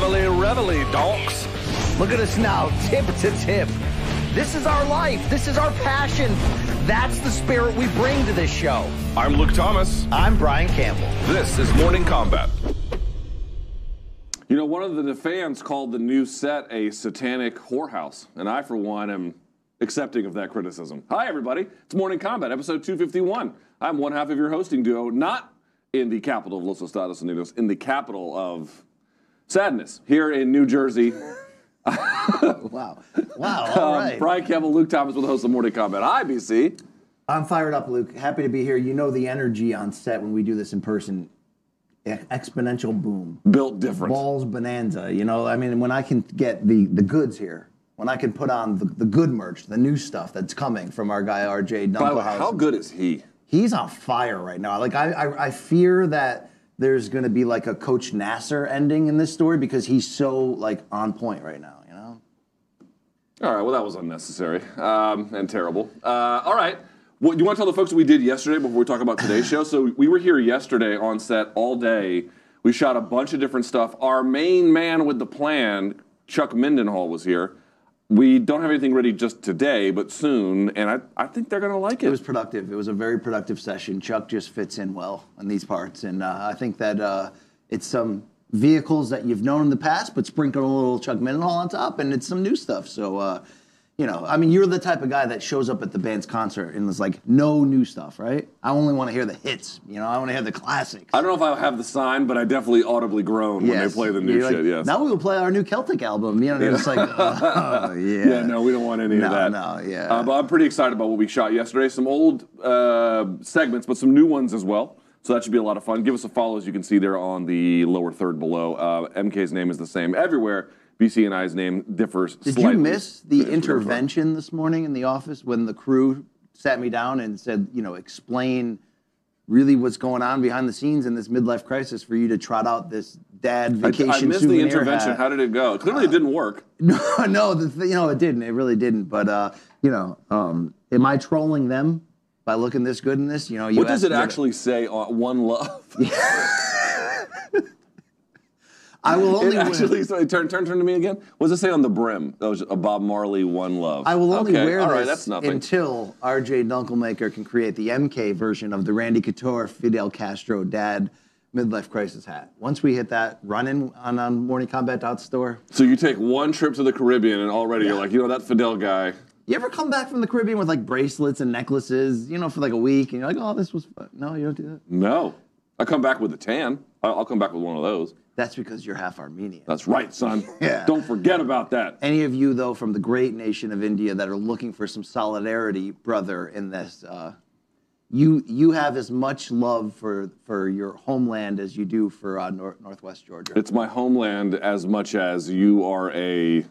Reveille, reveille, donks. Look at us now, tip to tip. This is our life. This is our passion. That's the spirit we bring to this show. I'm Luke Thomas. I'm Brian Campbell. This is Morning Combat. You know, one of the fans called the new set a satanic whorehouse, and I, for one, am accepting of that criticism. Hi, everybody. It's Morning Combat, episode 251. I'm one half of your hosting duo, not in the capital of Los Estados Unidos, in the capital of sadness, here in New Jersey. Wow. Wow. All Um. Brian Campbell, Luke Thomas with the host of Morning Combat. Hi, BC. I'm fired up, Luke. Happy to be here. You know the energy on set when we do this in person. e- Exponential boom. Built different. Balls bonanza. You know, I mean, when I can get the the goods here, when I can put on the, the good merch, the new stuff that's coming from our guy RJ By the way, Dunkelhaus. how good is he? He's on fire right now. Like I, I, I fear that there's going to be like a Coach Nasser ending in this story because he's so like on point right now. You know. All right, well, that was unnecessary um, and terrible. Uh, all right. Well, do you want to tell the folks what we did yesterday before we talk about today's show? So, we were here yesterday on set all day. We shot a bunch of different stuff. Our main man with the plan, Chuck Mindenhall, was here. We don't have anything ready just today, but soon, and I, I think they're going to like it. It was productive. It was a very productive session. Chuck just fits in well in these parts, and uh, I think that uh, it's some vehicles that you've known in the past, but sprinkle a little Chuck Mindenhall on top, and it's some new stuff. So, uh, you know, I mean, you're the type of guy that shows up at the band's concert and is like, no new stuff, right? I only want to hear the hits. You know, I want to hear the classics. I don't know if I have the sign, but I definitely audibly groan when they play the new like, shit, yes. Now we will play our new Celtic album. You know, it's like, oh, yeah. Yeah, no, we don't want any No, of that. no, yeah. Uh, but I'm pretty excited about what we shot yesterday. Some old uh, segments, but some new ones as well. So that should be a lot of fun. Give us a follow, as you can see there on the lower third below. Uh, MK's name is the same everywhere. BC and I's name differs Did slightly. you miss the Yes, we're gonna try. intervention this morning in the office when the crew sat me down and said, you know, explain really what's going on behind the scenes in this midlife crisis for you to trot out this dad vacation I missed the intervention. hat. How did it go? Clearly, it didn't work. No, no, the th- you know it didn't. It really didn't. But uh, you know, um, am I trolling them by looking this good in this? You know, you What does it actually say on One Love? I will it only wear- actually sorry, turn turn turn to me again. What does it say on the brim? That was a Bob Marley One Love. I will only okay, wear all this right, that's nothing. until RJ Dunkelmaker can create the MK version of the Randy Couture Fidel Castro dad midlife crisis hat. Once we hit that, running on on Morning Combat Dot store. so you take one trip to the Caribbean, and already you're like, you know, that Fidel guy. You ever come back from the Caribbean with like bracelets and necklaces, you know, for like a week, and you're like, oh, this was fun. No, you don't do that. No, I come back with a tan. I'll come back with one of those. That's because you're half Armenian. That's right, son. Yeah. Don't forget about that. Any of you, though, from the great nation of India that are looking for some solidarity, brother, in this, uh, you you have as much love for for your homeland as you do for uh, nor- Northwest Georgia. It's my homeland as much as you are a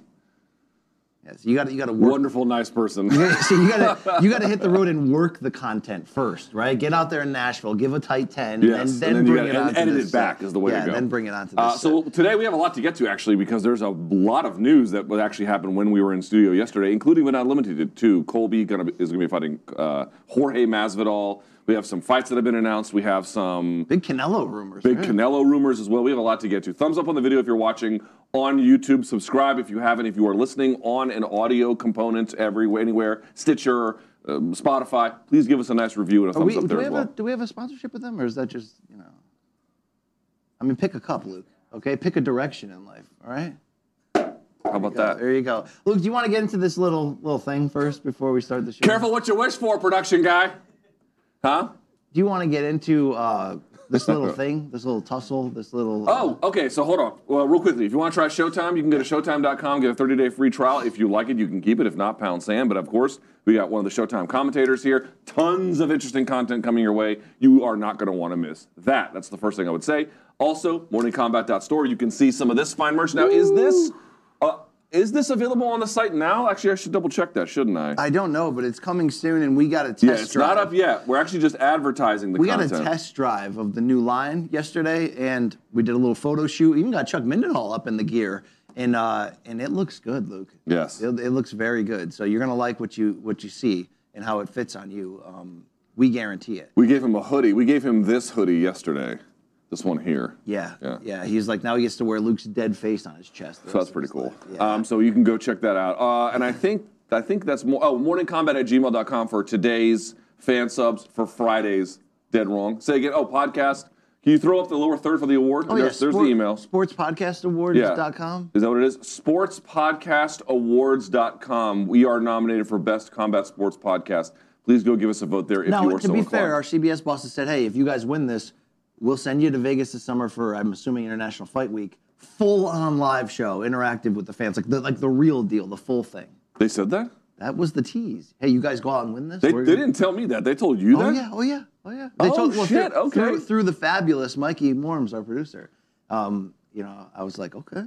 yes, you got you got to work. wonderful, nice person. so you got to you got to hit the road and work the content first, right? Get out there in Nashville, give a tight ten, Yes, and then, and then bring gotta it on. edit this it back set. is the way yeah, to go. then bring it on to this. Uh, so set. today we have a lot to get to actually because there's a lot of news that would actually happen when we were in studio yesterday, including but not limited to Colby gonna be, is going to be fighting uh, Jorge Masvidal. We have some fights that have been announced. We have some big Canelo rumors. big right? Canelo rumors as well. We have a lot to get to. Thumbs up on the video if you're watching on YouTube. Subscribe if you haven't. If you are listening on an audio component everywhere, anywhere, Stitcher, um, Spotify, please give us a nice review and a Are thumbs we, up there as well. a do we have a sponsorship with them, or is that just you know? I mean, pick a cup, Luke. Okay, pick a direction in life. All right. How about that? There you go. Luke, do you want to get into this little little thing first before we start the show? Careful what you wish for, production guy. Huh? Do you want to get into uh, this little thing, this little tussle, this little? uh, Oh, okay. So hold on. Well, real quickly, if you want to try Showtime, you can go to Showtime.com, get a 30-day free trial. If you like it, you can keep it. If not, pound sand. But of course, we got one of the Showtime commentators here. Tons of interesting content coming your way. You are not going to want to miss that. That's the first thing I would say. Also, morningcombat.store. You can see some of this fine merch. Now, is this is this available on the site now? Actually, I should double check that, shouldn't I? I don't know, but it's coming soon, and we got a test yeah, it's drive. not up yet. We're actually just advertising the We content. got a test drive of the new line yesterday, and we did a little photo shoot. Even got Chuck Mindenhall up in the gear, and uh, and it looks good, Luke. Yes. It, it looks very good. So you're gonna like what you what you see and how it fits on you. Um, we guarantee it. We gave him a hoodie. We gave him this hoodie yesterday. This one here. Yeah, Yeah. yeah. He's like now he gets to wear Luke's dead face on his chest. So that's pretty cool. Yeah. Um, so you can go check that out. Uh, and I think I think that's more. Oh, morningcombat at gmail.com for today's fan subs for Friday's Dead Wrong. Say again. Oh, podcast. Can you throw up the lower third for the award? Oh, there's, yeah. there's, there's Sport- the email. Sportspodcastawards.com. Is that what it is? Sportspodcastawards.com. We are nominated for Best Combat Sports Podcast. Please go give us a vote there if Now, you are to so be inclined. fair, our CBS bosses said, "Hey, if you guys win this, we'll send you to Vegas this summer for I'm assuming International Fight Week, full on live show, interactive with the fans, like the like the real deal, the full thing." they said that? That was the tease. Hey, you guys go out and win this. They, they didn't tell me that. They told you Oh that? yeah, oh yeah, oh yeah. They Oh, well, shit, through, okay. Through, through the fabulous Mikey Morms, our producer. Um, you know, I was like, okay,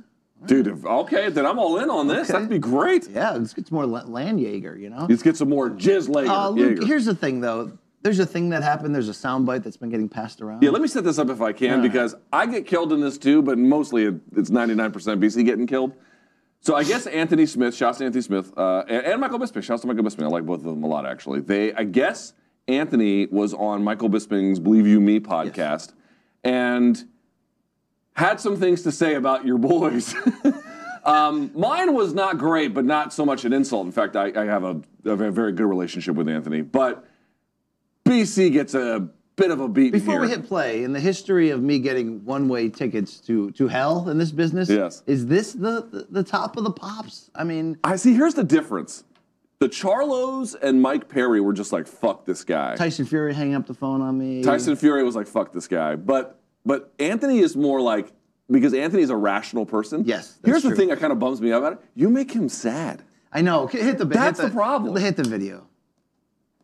Dude, if, okay, then I'm all in on this. Okay. That'd be great. yeah, let's get some more La- Land Jaeger. You know. Let's get some more jizz. Uh, Luke, here's the thing, though. There's a thing that happened. There's a soundbite that's been getting passed around. Yeah, let me set this up if I can because I get killed in this too, but mostly it's 99% BC getting killed. So I guess Anthony Smith, shouts to Anthony Smith, uh, and, and Michael Bisping, shouts to Michael Bisping. I like both of them a lot actually. They, I guess Anthony was on Michael Bisping's Believe You Me podcast and had some things to say about your boys. um, mine was not great, but not so much an insult. In fact, I, I have a, a very good relationship with Anthony, but BC gets a bit of a beat Before here. we hit play, in the history of me getting one-way tickets to to hell in this business, Yes. is this the, the the top of the pops? I mean, I see. Here's the difference. The Charlos and Mike Perry were just like, "Fuck this guy." Tyson Fury hanging up the phone on me. Tyson Fury was like, "Fuck this guy," but but Anthony is more like because Anthony's a rational person. Yes, Here's the thing that kind of bums me out about it. You make him sad. I know. Hit the. That's hit the problem. Hit the video.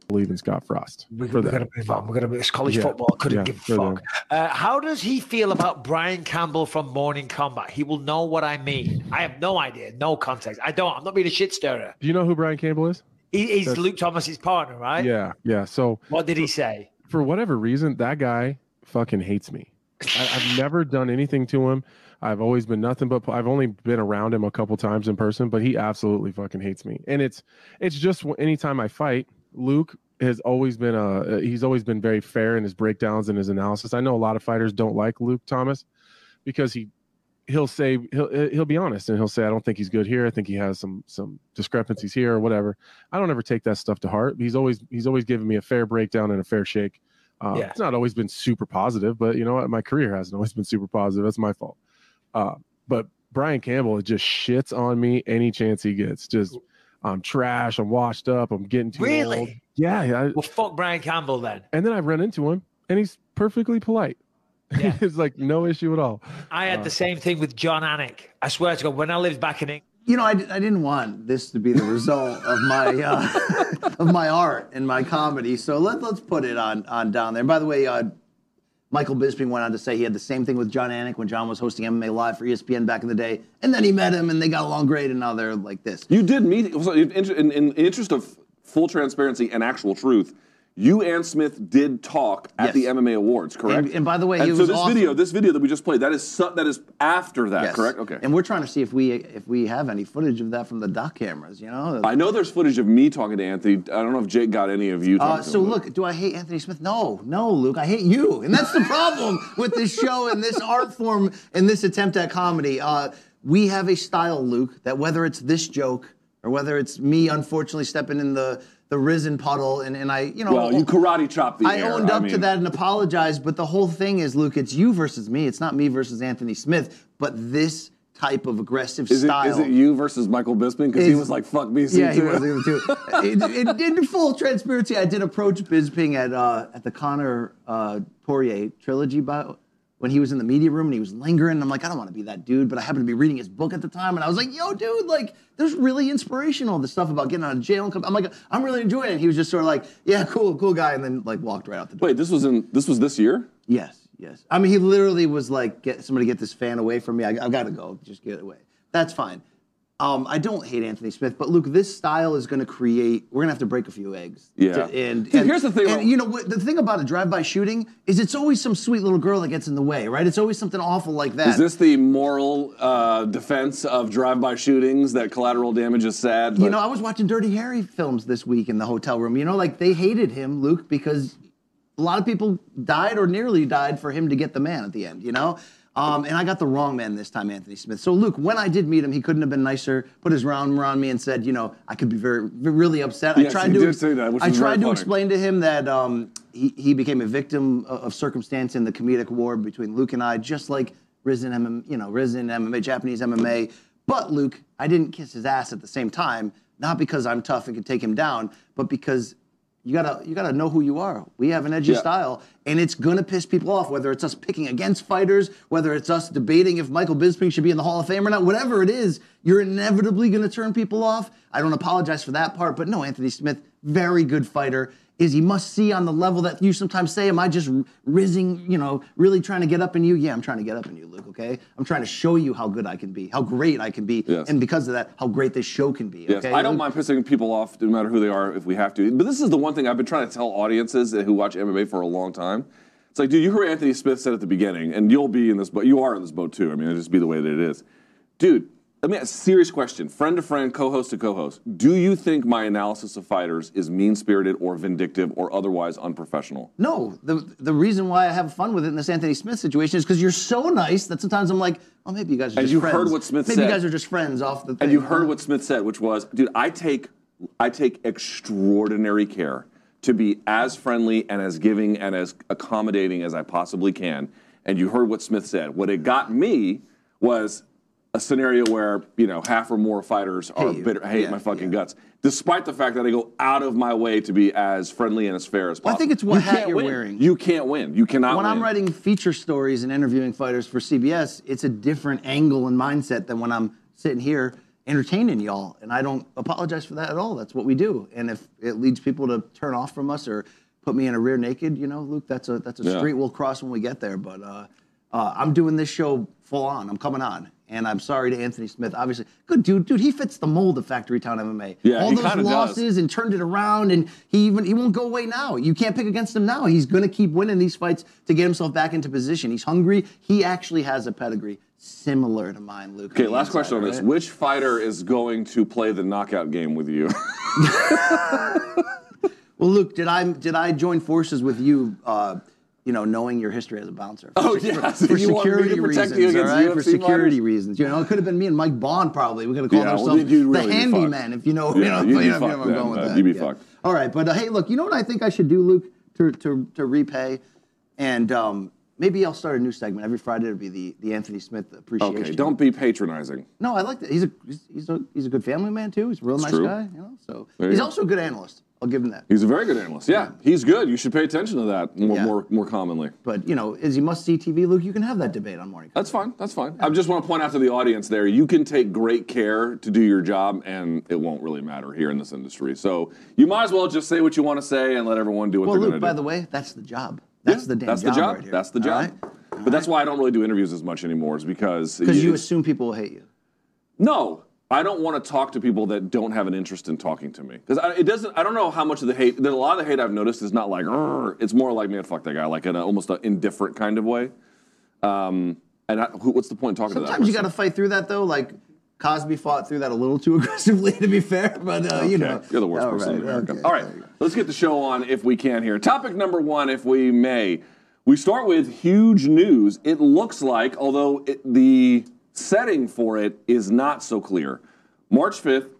Believe in Scott Frost. We, we're going to move on. We're going to move. It's college Yeah, football. Couldn't yeah, give a fuck. Uh, how does he feel about Brian Campbell from Morning Combat? He will know what I mean. I have no idea, no context. I don't. I'm not being a shit stirrer. Do you know who Brian Campbell is? He, he's That's- Luke Thomas's partner, right? Yeah, yeah. So What did he say? for whatever reason, that guy fucking hates me. I, I've never done anything to him. I've always been nothing but. I've only been around him a couple times in person, but he absolutely fucking hates me. And it's it's just anytime I fight, Luke has always been a. He's always been very fair in his breakdowns and his analysis. I know a lot of fighters don't like Luke Thomas because he he'll say he'll he'll be honest and he'll say I don't think he's good here. I think he has some some discrepancies here or whatever. I don't ever take that stuff to heart. He's always he's always given me a fair breakdown and a fair shake. Uh, Yeah. It's not always been super positive, but you know what? My career hasn't always been super positive. That's my fault. Uh, but Brian Campbell just shits on me any chance he gets. Just I'm trash. I'm washed up. I'm getting too Really? old. Yeah. yeah, I- Well, fuck Brian Campbell then. and then I run into him, and he's perfectly polite. Yeah. it's like no issue at all. I had the same thing with Jon Anik. I swear to God, when I lived back in England, You know, I, I didn't want this to be the result of my uh, of my art and my comedy. So let let's put it on on down there. By the way, uh, Michael Bisping went on to say he had the same thing with Jon Anik when Jon was hosting MMA Live for ESPN back in the day, and then he met him and they got along great, and now they're like this. You did meet. So in, in, in interest of full transparency and actual truth, you and Smith did talk at Yes. the MMA Awards, correct? And- and by the way, and it so was this awesome. video, this video that we just played, that is su- that is after that, Yes. correct? Okay. And we're trying to see if we if we have any footage of that from the doc cameras. You know. I know there's footage of me talking to Anthony. I don't know if Jake got any of you. Talking Uh, so look, do I hate Anthony Smith? No, no, Luke, I hate you, and that's the problem with this show and this art form and this attempt at comedy. Uh, we have a style, Luke, that whether it's this joke or whether it's me unfortunately stepping in the the Rizin puddle, and, and I, you know, Well, you karate chop the I air. owned up to mean, that and apologized, but the whole thing is, Luke, it's you versus me. It's not me versus Anthony Smith, but this type of aggressive Is style. is it you versus Michael Bisping? Because he was like, "Fuck BC Yeah, he too." was able to. in, in, in full transparency, I did approach Bisping at uh, at the Conor uh, Poirier trilogy bio, when he was in the media room and he was lingering. I'm like, I don't want to be that dude, but I happened to be reading his book at the time, and I was like, Yo, dude, like, there's really inspirational the stuff about getting out of jail. And come, I'm like, I'm really enjoying it. He was just sort of like, Yeah, cool, cool guy, and then like walked right out the door. Wait, this was in this was this year. Yes, yes. I mean, he literally was like, "Get somebody get this fan away from me. I, I've got to go. Just get it away." That's fine. Um, I don't hate Anthony Smith, but Luke, this style is going to create. We're going to have to break a few eggs. Yeah. To- and, Dude, and- here's the thing And you know? The thing about a drive-by shooting is it's always some sweet little girl that gets in the way, right? It's always something awful like that. Is this the moral uh, defense of drive-by shootings that collateral damage is sad? You know, I was watching Dirty Harry films this week in the hotel room. You know, like they hated him, Luke, because a lot of people died or nearly died for him to get the man at the end, you know? Um, and I got the wrong man this time, Anthony Smith. So, Luke, when I did meet him, he couldn't have been nicer, put his arm around me and said, you know, I could be very, really upset. Yes, I tried he to, did say that, which I tried to funny. explain to him that um, he, he became a victim of, circumstance in the comedic war between Luke and I, just like Rizin, MM, you know, Rizin MMA, Japanese MMA. But Luke, I didn't kiss his ass at the same time, not because I'm tough and could take him down, but because you gotta you gotta know who you are. We have an edgy Yeah. style, and it's gonna piss people off. Whether it's us picking against fighters, whether it's us debating if Michael Bisping should be in the Hall of Fame or not, whatever it is, you're inevitably gonna turn people off. I don't apologize for that part, but no, Anthony Smith, very good fighter. Is he must see on the level that you sometimes say? Am I just rizzing, you know, really trying to get up in you? Yeah, I'm trying to get up in you, Luke. Okay, I'm trying to show you how good I can be, how great I can be, Yes. and because of that, how great this show can be. Yes, okay? I don't mind pissing people off, no matter who they are, if we have to. But this is the one thing I've been trying to tell audiences who watch MMA for a long time. It's like, dude, you heard Anthony Smith said at the beginning, and you'll be in this boat. You are in this boat too. I mean, it'll just be the way that it is. Dude, let me ask a serious question, friend to friend, co-host to co-host. Do you think my analysis of fighters is mean-spirited or vindictive or otherwise unprofessional? No, the the reason why I have fun with it in this Anthony Smith situation is because you're so nice that sometimes I'm like, oh, maybe you guys are just And you friends. heard what Smith maybe said. Maybe you guys are just friends off the thing. And you heard what Smith said, which was, dude, I take I take extraordinary care to be as friendly and as giving and as accommodating as I possibly can. And you heard what Smith said. What it got me was a scenario where, you know, half or more fighters are Hate you. bitter, hate Yeah, my fucking guts, despite the fact that I go out of my way to be as friendly and as fair as possible. Well, I think it's what you hat you're win. wearing. You can't win. You cannot when win. I'm writing feature stories and interviewing fighters for CBS, it's a different angle and mindset than when I'm sitting here entertaining y'all. And I don't apologize for that at all. That's what we do. And if it leads people to turn off from us or put me in a rear naked, you know, Luke, that's a that's a Yeah. street we'll cross when we get there. But uh, uh, I'm doing this show full on. I'm coming on. And I'm sorry to Anthony Smith. Obviously, good dude. Dude, he fits the mold of Factory Town MMA. Yeah, All those kinda does. losses and turned it around, and he even he won't go away now. You can't pick against him now. He's going to keep winning these fights to get himself back into position. He's hungry. He actually has a pedigree similar to mine, Luke. Okay, last inside, question on this. Which fighter is going to play the knockout game with you? Well, Luke, did I did I join forces with you? Uh, you know, knowing your history as a bouncer. Oh, For- yeah. for, So you wanted me to security reasons, you all right? For security fighters? reasons. You know, it could have been me and Mike Bond. Probably we could have called Yeah, well, ourselves you'd really the handyman, if you know, Yeah, you know, you'd you know, you know fucked where I'm going with man. that. You'd be Yeah. fucked. All right, but uh, hey, look, you know what I think I should do, Luke, to to to repay, and um, maybe I'll start a new segment every Friday. It'll be the the Anthony Smith appreciation. okay, don't be patronizing. No, I like that. He's a he's, a he's a good family man too. He's a real It's nice true. guy. You know, so There you he's go. also a good analyst. I'll give him that. He's a very good analyst. Yeah, he's good. You should pay attention to that more Yeah. more, more commonly. But you know, is he must see TV, Luke? You can have that debate on morning. That's fine. That's fine. I just want to point out to the audience there, you can take great care to do your job, and it won't really matter here in this industry. So you might as well just say what you want to say and let everyone do what Well, they're Luke, going by to do. the way, that's the job. That's the damn That's job. the job. right. That's the job. right? But that's why I don't really do interviews as much anymore, is because Because you assume people will hate you. No, I don't want to talk to people that don't have an interest in talking to me. Because it doesn't. I don't know how much of the hate. That a lot of the hate I've noticed is not like. It's more like man, fuck that guy, like in a, almost an indifferent kind of way. Um, and I, who, what's the point in talking to that? Sometimes you got to fight through that though. Like Cosby fought through that a little too aggressively, to be fair. But uh, you know, You're the worst All person in America. okay, All right, let's get the show on if we can here. Topic number one, if we may. We start with huge news. It looks like, although it, the setting for it is not so clear, March 5th,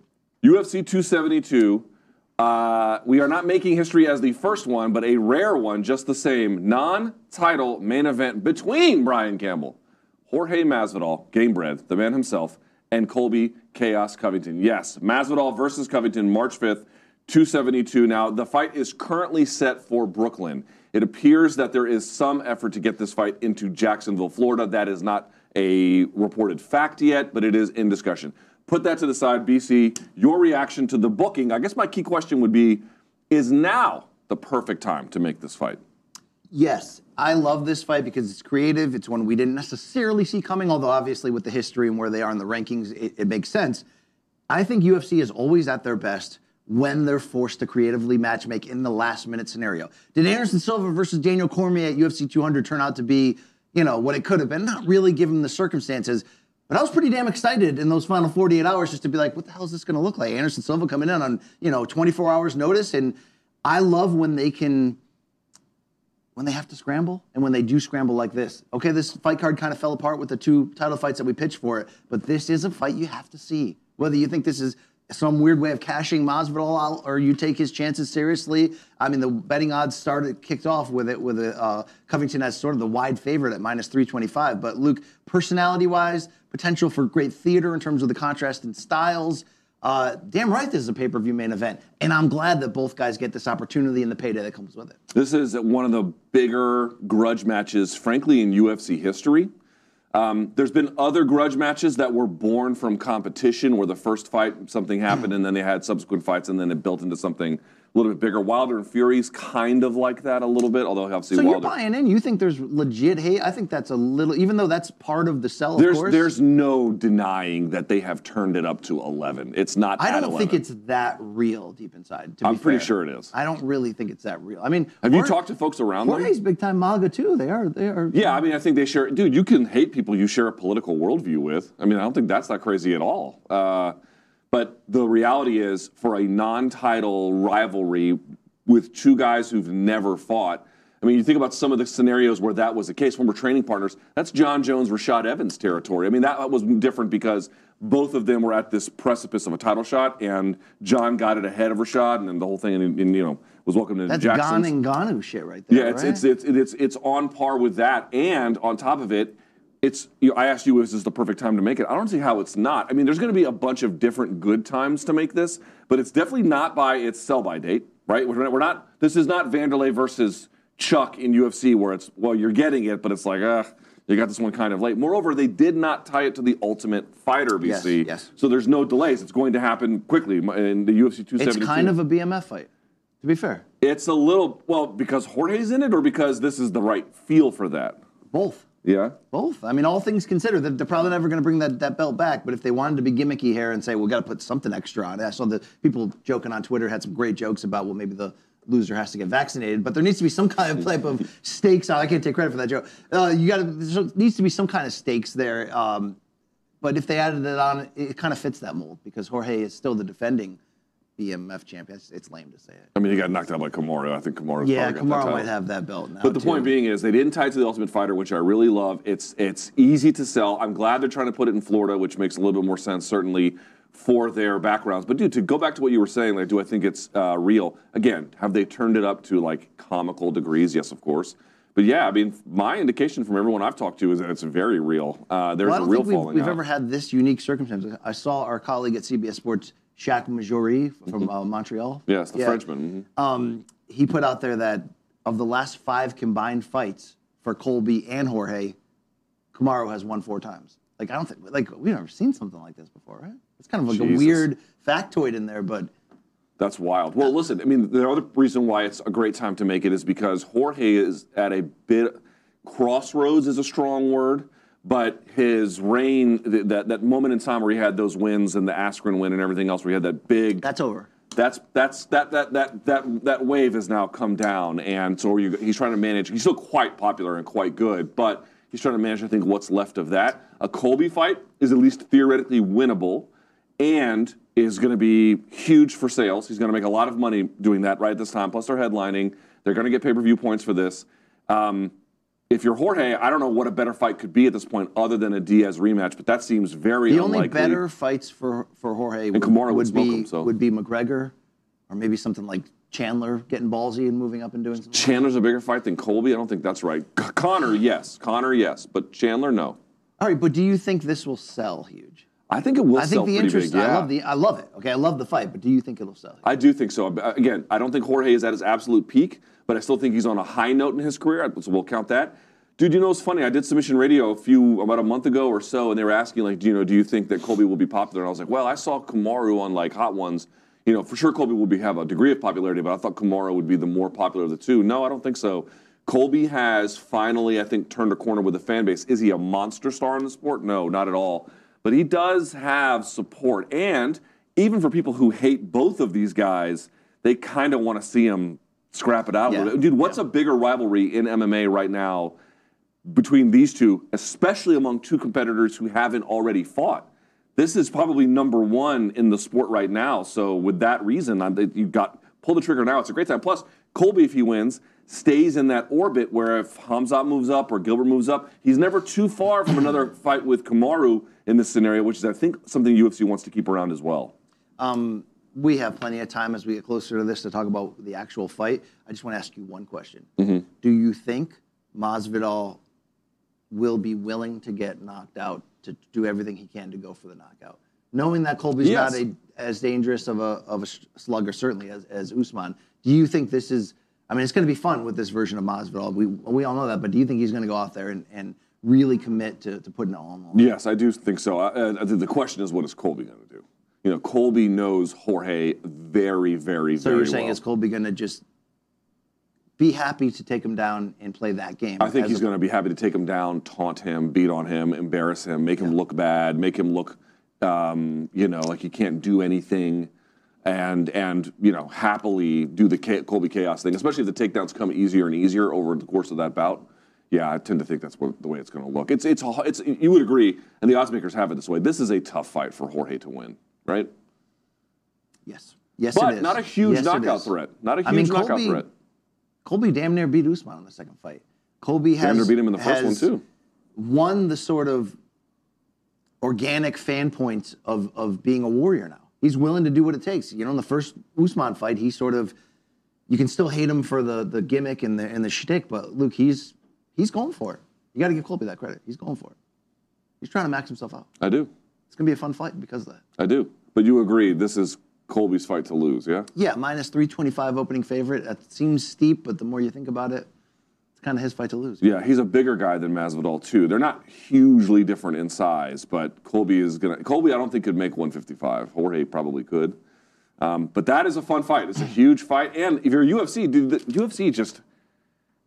UFC 272 Uh, we are not making history as the first one, but a rare one, just the same. Non-title main event between Brian Campbell, Jorge Masvidal, Gamebred, the man himself, and Colby Chaos Covington. Yes, Masvidal versus Covington, March 5th, 272. Now, the fight is currently set for Brooklyn. It appears that there is some effort to get this fight into Jacksonville, Florida. That is not a reported fact yet, but it is in discussion. Put that to the side, BC. Your reaction to the booking. I guess my key question would be is now the perfect time to make this fight? Yes, I love this fight because it's creative. It's one we didn't necessarily see coming, although obviously with the history and where they are in the rankings, it, it makes sense. I think UFC is always at their best when they're forced to creatively matchmake in the last minute scenario. Did Anderson Silva versus Daniel Cormier at UFC 200 turn out to be, you know, what it could have been? Not really given the circumstances. But I was pretty damn excited in those final 48 hours just to be like, what the hell is this going to look like? Anderson Silva coming in on, you know, 24 hours notice. And I love when they can, when they have to scramble and when they do scramble like this. Okay, this fight card kind of fell apart with the two title fights that we pitched for it, but this is a fight you have to see. Whether you think this is some weird way of cashing Masvidal out, or you take his chances seriously. I mean, the betting odds started kicked off with it with a, uh, Covington as sort of the wide favorite at minus 325. But Luke, personality-wise, potential for great theater in terms of the contrast in styles. Uh, damn right, this is a pay-per-view main event, and I'm glad that both guys get this opportunity and the payday that comes with it. This is one of the bigger grudge matches, frankly, in UFC history. Um, there's been other grudge matches that were born from competition where the first fight something happened and then they had subsequent fights and then it built into something little bit bigger. Wilder and Fury's kind of like that a little bit, although obviously So Wilder. you're buying in? You think there's legit hate? I think that's a little, even though that's part of the sell. there's course. there's no denying that they have turned it up to 11. It's not. I don't 11. think it's that real deep inside. To be I'm pretty fair. sure it is. I don't really think it's that real. I mean, Have you talked to folks around them? Jorge's big time MAGA too. They are. They are. Yeah, I mean, I think they share. Dude, you can hate people you share a political worldview with. I mean, I don't think that's that crazy at all. Uh, but the reality is, for a non-title rivalry with two guys who've never fought. I mean, you think about some of the scenarios where that was the case when we're training partners. That's Jon Jones, Rashad Evans territory. I mean, that was different because both of them were at this precipice of a title shot, and John got it ahead of Rashad, and then the whole thing, and, and you know, was welcomed into That's Jackson. Gane and Ngannou shit right there. Yeah, it's, right? it's it's it's it's on par with that, and on top of it, it's. You know, I asked you, is this the perfect time to make it? I don't see how it's not. I mean, there's going to be a bunch of different good times to make this, but it's definitely not by its sell by date, right? We're not. We're not this is not Vanderlei versus Chuck in UFC, where it's well, you're getting it, but it's like, ah. You got this one kind of late. Moreover, they did not tie it to the Ultimate Fighter, Yes, BC. yes. So there's no delays. It's going to happen quickly in the UFC 272. It's kind of a BMF fight. To be fair, It's a little well because Jorge's in it, or because this is the right feel for that. both. Yeah. Both. I mean, all things considered, they're, they're probably never going to bring that, that belt back. But if they wanted to be gimmicky here and say, we got to put something extra on it, I saw the people joking on Twitter had some great jokes about, well, maybe the loser has to get vaccinated. But there needs to be some kind of type of stakes. I can't take credit for that joke. Uh, you got. There needs to be some kind of stakes there. Um, but if they added it on, it kind of fits that mold because Jorge is still the defending BMF champion. It's, it's lame to say it. I mean, he got knocked out by Kamaru. I think Kamaru. Yeah, Kamaru might have that belt now. But the too. point being is, they didn't tie it to the Ultimate Fighter, which I really love. It's it's easy to sell. I'm glad they're trying to put it in Florida, which makes a little bit more sense, certainly for their backgrounds. But dude, to go back to what you were saying, like, do I think it's uh, real? Again, have they turned it up to like comical degrees? Yes, of course. But yeah, I mean, my indication from everyone I've talked to is that it's very real. Uh, there's Well, I a real think we've, falling we've out. ever had this unique circumstance. I saw our colleague at CBS Sports, Shaq Mahjouri from uh, Montreal. Mm-hmm. yes, the Yeah. Frenchman. mhm. Um, he put out there that of the last five combined fights for Colby and Jorge, Kamaru has won four times. Like I don't think like we've never seen something like this before, right? It's kind of like a Jesus. weird factoid in there, but That's wild. Well, listen, I mean, the other reason why it's a great time to make it is because Jorge is at a bit crossroads is a strong word, but his reign, th- that that moment in time where he had those wins and the Askren win and everything else, where he had that big. that's over. That's that's that that that that that wave has now come down, and so you, he's trying to manage. He's still quite popular and quite good, but he's trying to manage. I think what's left of that. A Colby fight is at least theoretically winnable, and is going to be huge for sales. He's going to make a lot of money doing that right at this time. Plus, they're headlining. They're going to get pay per view points for this. Um, if you're Jorge, I don't know what a better fight could be at this point other than a Diaz rematch, but that seems very The only better fights for for Jorge would, would would be him, so. would be McGregor or maybe something like Chandler getting ballsy and moving up and doing something. Chandler's a bigger fight than Colby. I don't think that's right. C- Conor, yes. Conor, yes. But Chandler, no. All right, but do you think this will sell huge? I think it will I sell think the interest. big. Yeah. I love the. I love it. Okay, I love the fight, but do you think it'll sell? I do think so. Again, I don't think Jorge is at his absolute peak, but I still think he's on a high note in his career. So we'll count that. Dude, you know it's funny. I did submission radio a few about a month ago or so, and they were asking like, do you know, do you think that Colby will be popular? And I was like, well, I saw Kamaru on like Hot Ones. You know, for sure Colby will be have a degree of popularity, but I thought Kamaru would be the more popular of the two. No, I don't think so. Colby has finally, I think, turned a corner with the fan base. Is he a monster star in the sport? No, not at all. But he does have support, and even for people who hate both of these guys, they kind of want to see him scrap it out. Yeah. Dude, what's a bigger rivalry in MMA right now between these two, especially among two competitors who haven't already fought? This is probably number one in the sport right now. So, with that reason, you got pull the trigger now. It's a great time. Plus, Colby, if he wins, stays in that orbit where if Hamzat moves up or Gilbert moves up, he's never too far from another fight with Kamaru in this scenario, which is, I think, something UFC wants to keep around as well. Um, we have plenty of time as we get closer to this to talk about the actual fight. I just want to ask you one question. Mhm. Do you think Masvidal will be willing to get knocked out to do everything he can to go for the knockout, knowing that Colby's Yes. not a, as dangerous of a of a slugger certainly as as Usman? Do you think this is? I mean, it's going to be fun with this version of Masvidal. We we all know that, but do you think he's going to go out there and, and really commit to, to putting it all on the line? Yes, I do think so. I, I think the question is, what is Colby going to do? You know, Colby knows Jorge very, very, well. So you're saying is Colby going to just be happy to take him down and play that game? I think he's going to be happy to take him down, taunt him, beat on him, embarrass him, make him look bad, make him look, um, you know, like he can't do anything, and and you know, happily do the Colby chaos thing. Especially if the takedowns come easier and easier over the course of that bout. Yeah, I tend to think that's what, the way it's going to look. It's it's a- it's you would agree, and the odds makers have it this way. This is a tough fight for Jorge to win, right? Yes. Yes, but it is. not a huge Yes, knockout threat. Not a huge I mean, knockout Colby, threat. Colby damn near beat Usman in the second fight. Colby has Damn near beat him in the first one, too. Won the sort of organic fan points of of being a warrior now. He's willing to do what it takes. You know, in the first Usman fight, he sort of you can still hate him for the the gimmick and the and the shtick, but Luke, he's he's going for it. You got to give Colby that credit. He's going for it. He's trying to max himself out. I do. It's gonna be a fun fight because of that. I do. But you agree this is Colby's fight to lose, yeah? Yeah, minus 325 opening favorite. That seems steep, but the more you think about it, it's kind of his fight to lose. Yeah, he's a bigger guy than Masvidal too. They're not hugely different in size, but Colby is gonna. Colby, I don't think could make 155. Jorge probably could. Um, but that is a fun fight. It's a huge fight, and if you're UFC, dude, the UFC just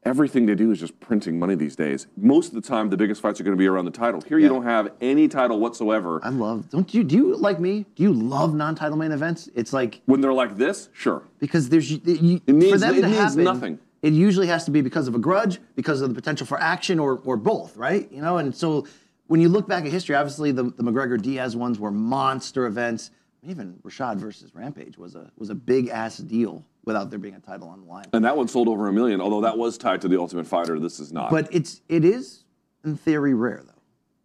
everything they do is just printing money these days. Most of the time, the biggest fights are going to be around the title. Here, you don't have any title whatsoever. I love. Don't you? Do you like me? Do you love non-title main events? It's like When they're like this, sure. because there's you, you, It needs- for them it to needs happen. nothing. It usually has to be because of a grudge, because of the potential for action, or or both, right? You know, and so when you look back at history, obviously the, the McGregor Diaz ones were monster events. Even Rashad versus Rampage was a was a big ass deal without there being a title on the line. And that one sold over a million, although that was tied to the Ultimate Fighter. This is not. But it's it is in theory rare though,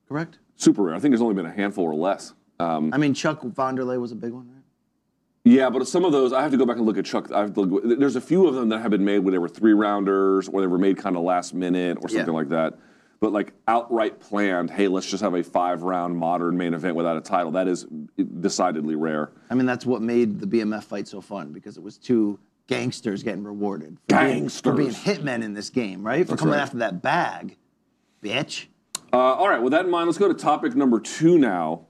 correct? super rare. I think there's only been a handful or less. Um, I mean, Chuck Vanderlei was a big one, right? Yeah, but some of those I have to go back and look at Chuck. I have to look, there's a few of them that have been made where they were three rounders or they were made kind of last minute or something Yeah. like that. But like outright planned, hey, let's just have a five round modern main event without a title. That is decidedly rare. I mean, that's what made the BMF fight so fun because it was two gangsters getting rewarded for being, for being hitmen in this game, right? For That's coming right. after that bag, bitch. Uh, all right, with that in mind, let's go to topic number two now.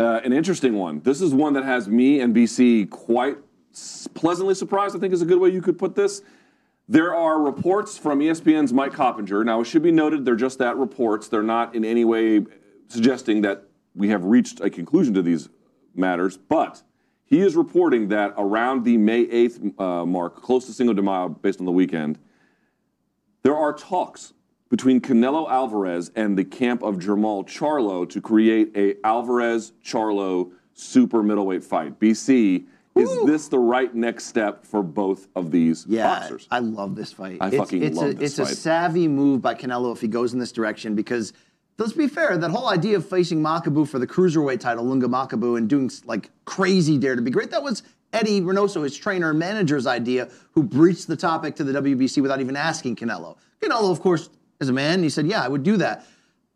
Uh, an interesting one. This is one that has me and BC quite pleasantly surprised, I think is a good way you could put this. There are reports from ESPN's Mike Coppinger. Now, it should be noted they're just that reports. They're not in any way suggesting that we have reached a conclusion to these matters, but he is reporting that around the May 8th uh, mark, close to Cinco de Mayo, based on the weekend, there are talks between Canelo Alvarez and the camp of Jermall Charlo to create a Alvarez Charlo super middleweight fight. BC, is this the right next step for both of these Yeah, boxers? I love this fight. I it's, fucking it's love a, this It's fight. a savvy move by Canelo if he goes in this direction because let's be fair, that whole idea of facing Makabu for the cruiserweight title, Lunga Makabu, and doing like crazy dare to be great, that was Eddie Reynoso, his trainer and manager's idea, who breached the topic to the WBC without even asking Canelo. Canelo, of course, as a man. He said, "Yeah, I would do that."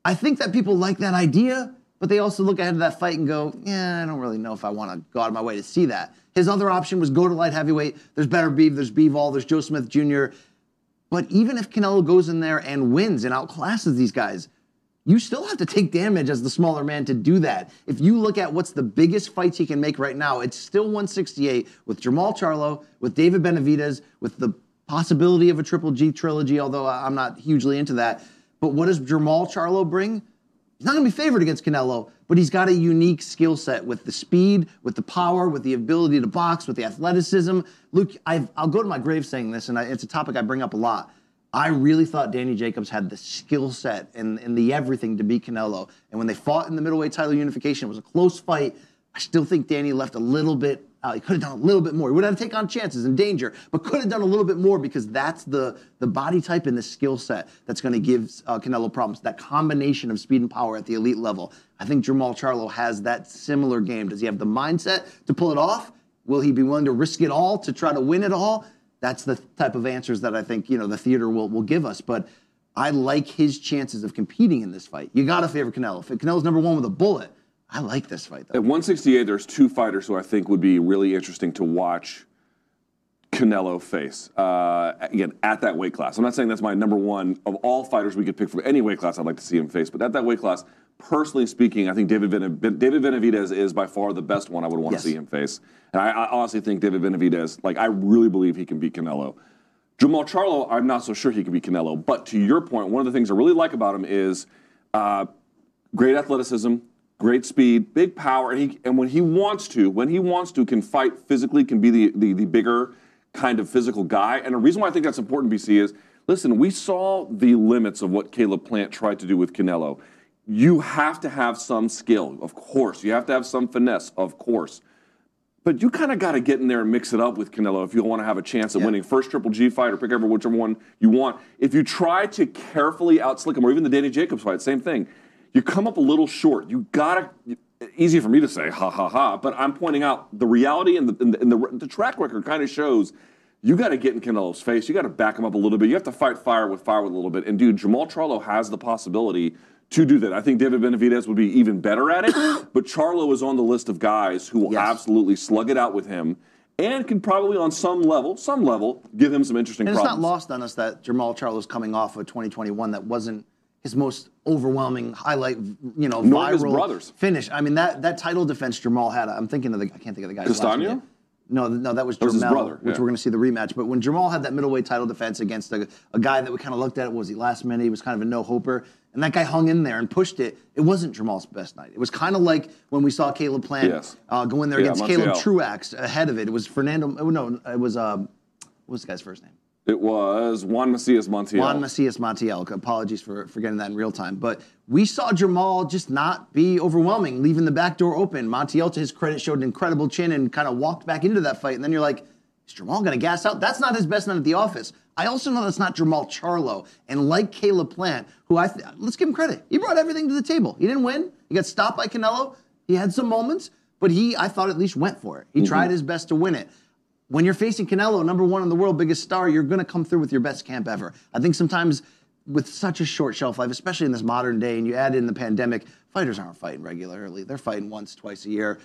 I think that people like that idea, but they also look ahead to that fight and go, "Yeah, I don't really know if I want to go out of my way to see that." His other option was go to light heavyweight. There's better beef. There's Bivol. There's Joe Smith Jr. But even if Canelo goes in there and wins and outclasses these guys, you still have to take damage as the smaller man to do that. If you look at what's the biggest fights he can make right now, it's still 168 with Jermall Charlo, with David Benavidez, with the possibility of a Triple G trilogy, although I- I'm not hugely into that. But what does Jermall Charlo bring? He's not going to be favored against Canelo, but he's got a unique skill set with the speed, with the power, with the ability to box, with the athleticism. Luke, I've, I'll go to my grave saying this, and I, it's a topic I bring up a lot. I really thought Danny Jacobs had the skill set and, and the everything to beat Canelo. And when they fought in the middleweight title unification, it was a close fight. I still think Danny left a little bit. Uh, he could have done a little bit more. He would have to take on chances and danger, but could have done a little bit more because that's the the body type and the skill set that's going to give uh, Canelo problems. That combination of speed and power at the elite level. I think Jermall Charlo has that similar game. Does he have the mindset to pull it off? Will he be willing to risk it all to try to win it all? That's the type of answers that I think you know the theater will will give us. But I like his chances of competing in this fight. You got to favor Canelo. If Canelo's number one with a bullet, I like this fight though. At 168, there's two fighters who I think would be really interesting to watch Canelo face. Uh, again, at that weight class. I'm not saying that's my number one of all fighters we could pick from any weight class I'd like to see him face, but at that weight class, personally speaking, I think David, Benav- David Benavidez is by far the best one I would want Yes. to see him face. And I, I honestly think David Benavidez, like, I really believe he can beat Canelo. Jermall Charlo, I'm not so sure he can beat Canelo. But to your point, one of the things I really like about him is uh, great athleticism, great speed, big power, and he and when he wants to, when he wants to, can fight physically, can be the the, the bigger kind of physical guy. And the reason why I think that's important, BC, is listen, we saw the limits of what Caleb Plant tried to do with Canelo. You have to have some skill, of course. You have to have some finesse, of course. But you kind of got to get in there and mix it up with Canelo if you want to have a chance of winning first Triple G fight or pick ever whichever one you want. If you try to carefully outslick him, or even the Danny Jacobs fight, same thing. You come up a little short. You gotta. Easy for me to say, ha ha ha. But I'm pointing out the reality and the and the, and the, the track record kind of shows. You got to get in Canelo's face. You got to back him up a little bit. You have to fight fire with fire with a little bit. And dude, Jermall Charlo has the possibility to do that. I think David Benavidez would be even better at it. but Charlo is on the list of guys who will absolutely slug it out with him and can probably, on some level, some level, give him some interesting And it's problems. not lost on us that Jermall Charlo's coming off of 2021 that wasn't his most overwhelming highlight, you know, Nor viral his brothers. finish. I mean, that that title defense Jermall had, I'm thinking of the, I can't think of the Castano? name. No, no, that was That was brother, which yeah. we're going to see the rematch. But when Jermall had that middleweight title defense against a, a guy that we kind of looked at, was he last minute? He was kind of a no hoper. And that guy hung in there and pushed it. It wasn't Jermall's best night. It was kind of like when we saw Caleb Plant Yes. uh, go in there Yeah, against Caleb Truax ahead of it. It was Fernando, oh, no, it was, um, what was the guy's first name? It was Juan Macias Montiel. Juan Macias Montiel. Apologies for, for getting that in real time. But we saw Jermall just not be overwhelming, leaving the back door open. Montiel, to his credit, showed an incredible chin and kind of walked back into that fight. And then you're like, is Jermall going to gas out? That's not his best night at the office. I also know that's not Jermall Charlo. And like Caleb Plant, who I th- let's give him credit. He brought everything to the table. He didn't win. He got stopped by Canelo. He had some moments, but he, I thought, at least went for it. He mm-hmm. tried his best to win it when you're facing Canelo, number one in the world, biggest star, you're going to come through with your best camp ever. I think sometimes with such a short shelf life, especially in this modern day, and you add in the pandemic, fighters aren't fighting regularly. They're fighting once, twice a year.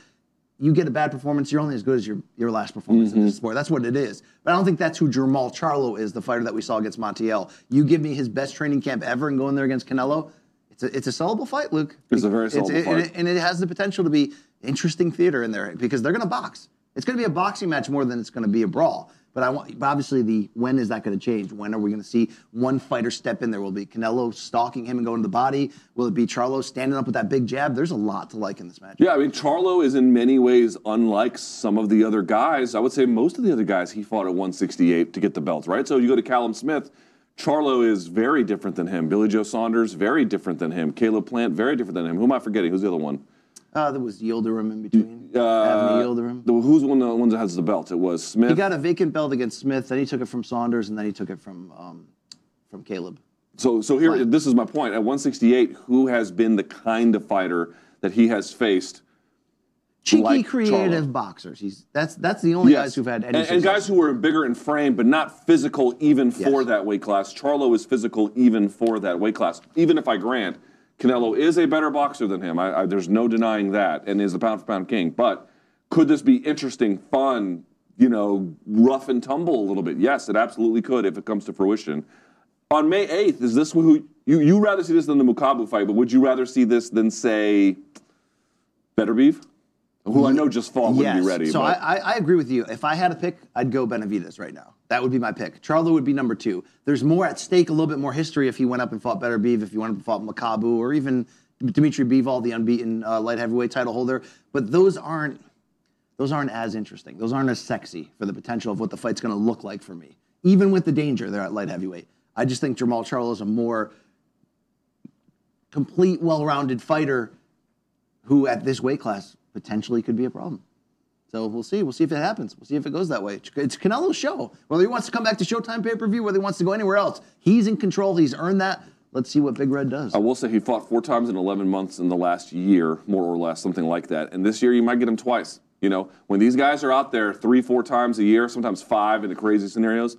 You get a bad performance, you're only as good as your, your last performance in this mm-hmm. sport. That's what it is. But I don't think that's who Jermall Charlo is, the fighter that we saw against Montiel. You give me his best training camp ever and go in there against Canelo, it's a, it's a sellable fight, Luke. It's a very sellable fight. And it, and it has the potential to be interesting theater in there because they're going to box. It's going to be a boxing match more than it's going to be a brawl. But I want, obviously, the when is that going to change? When are we going to see one fighter step in there? Will it be Canelo stalking him and going to the body? Will it be Charlo standing up with that big jab? There's a lot to like in this match. Yeah, I mean, Charlo is in many ways unlike some of the other guys. I would say most of the other guys he fought at 168 to get the belt, right? So you go to Callum Smith, Charlo is very different than him. Billy Joe Saunders, very different than him. Caleb Plant, very different than him. Who am I forgetting? Who's the other one? Uh, there was Yildirim in between. Uh, Avni Yildirim. the- who's one of the ones that has the belt? It was Smith. He got a vacant belt against Smith. Then he took it from Saunders, and then he took it from um, from Caleb. So, so here, this is my point. At 168, who has been the kind of fighter that he has faced Cheeky, like creative Charlo. boxers. He's that's that's the only guys who've had any and, and guys who are bigger in frame, but not physical even for Yes. that weight class. Charlo is physical even for that weight class. Even if I grant Canelo is a better boxer than him, I, I, there's no denying that, and is the pound for pound king. But could this be interesting, fun, you know, rough and tumble a little bit? Yes, it absolutely could if it comes to fruition. On May 8th, is this who you you rather see this than the Makabu fight? But would you rather see this than say Beterbiev, who I know just fought wouldn't be ready? So I, I, I agree with you. If I had a pick, I'd go Benavides right now. That would be my pick. Charlo would be number two. There's more at stake, a little bit more history if he went up and fought Beterbiev, if he went up and fought Makabu, or even Dimitri Bivol, the unbeaten uh, light heavyweight title holder. But those aren't those aren't as interesting. Those aren't as sexy for the potential of what the fight's going to look like for me. Even with the danger there at light heavyweight, I just think Jermall Charlo is a more complete, well-rounded fighter who, at this weight class, potentially could be a problem. So we'll see. We'll see if it happens. We'll see if it goes that way. It's Canelo's show. Whether he wants to come back to Showtime pay per view, whether he wants to go anywhere else, he's in control. He's earned that. Let's see what Big Red does. I will say he fought four times in 11 months in the last year, more or less, something like that. And this year you might get him twice. You know, when these guys are out there three, four times a year, sometimes five in the crazy scenarios,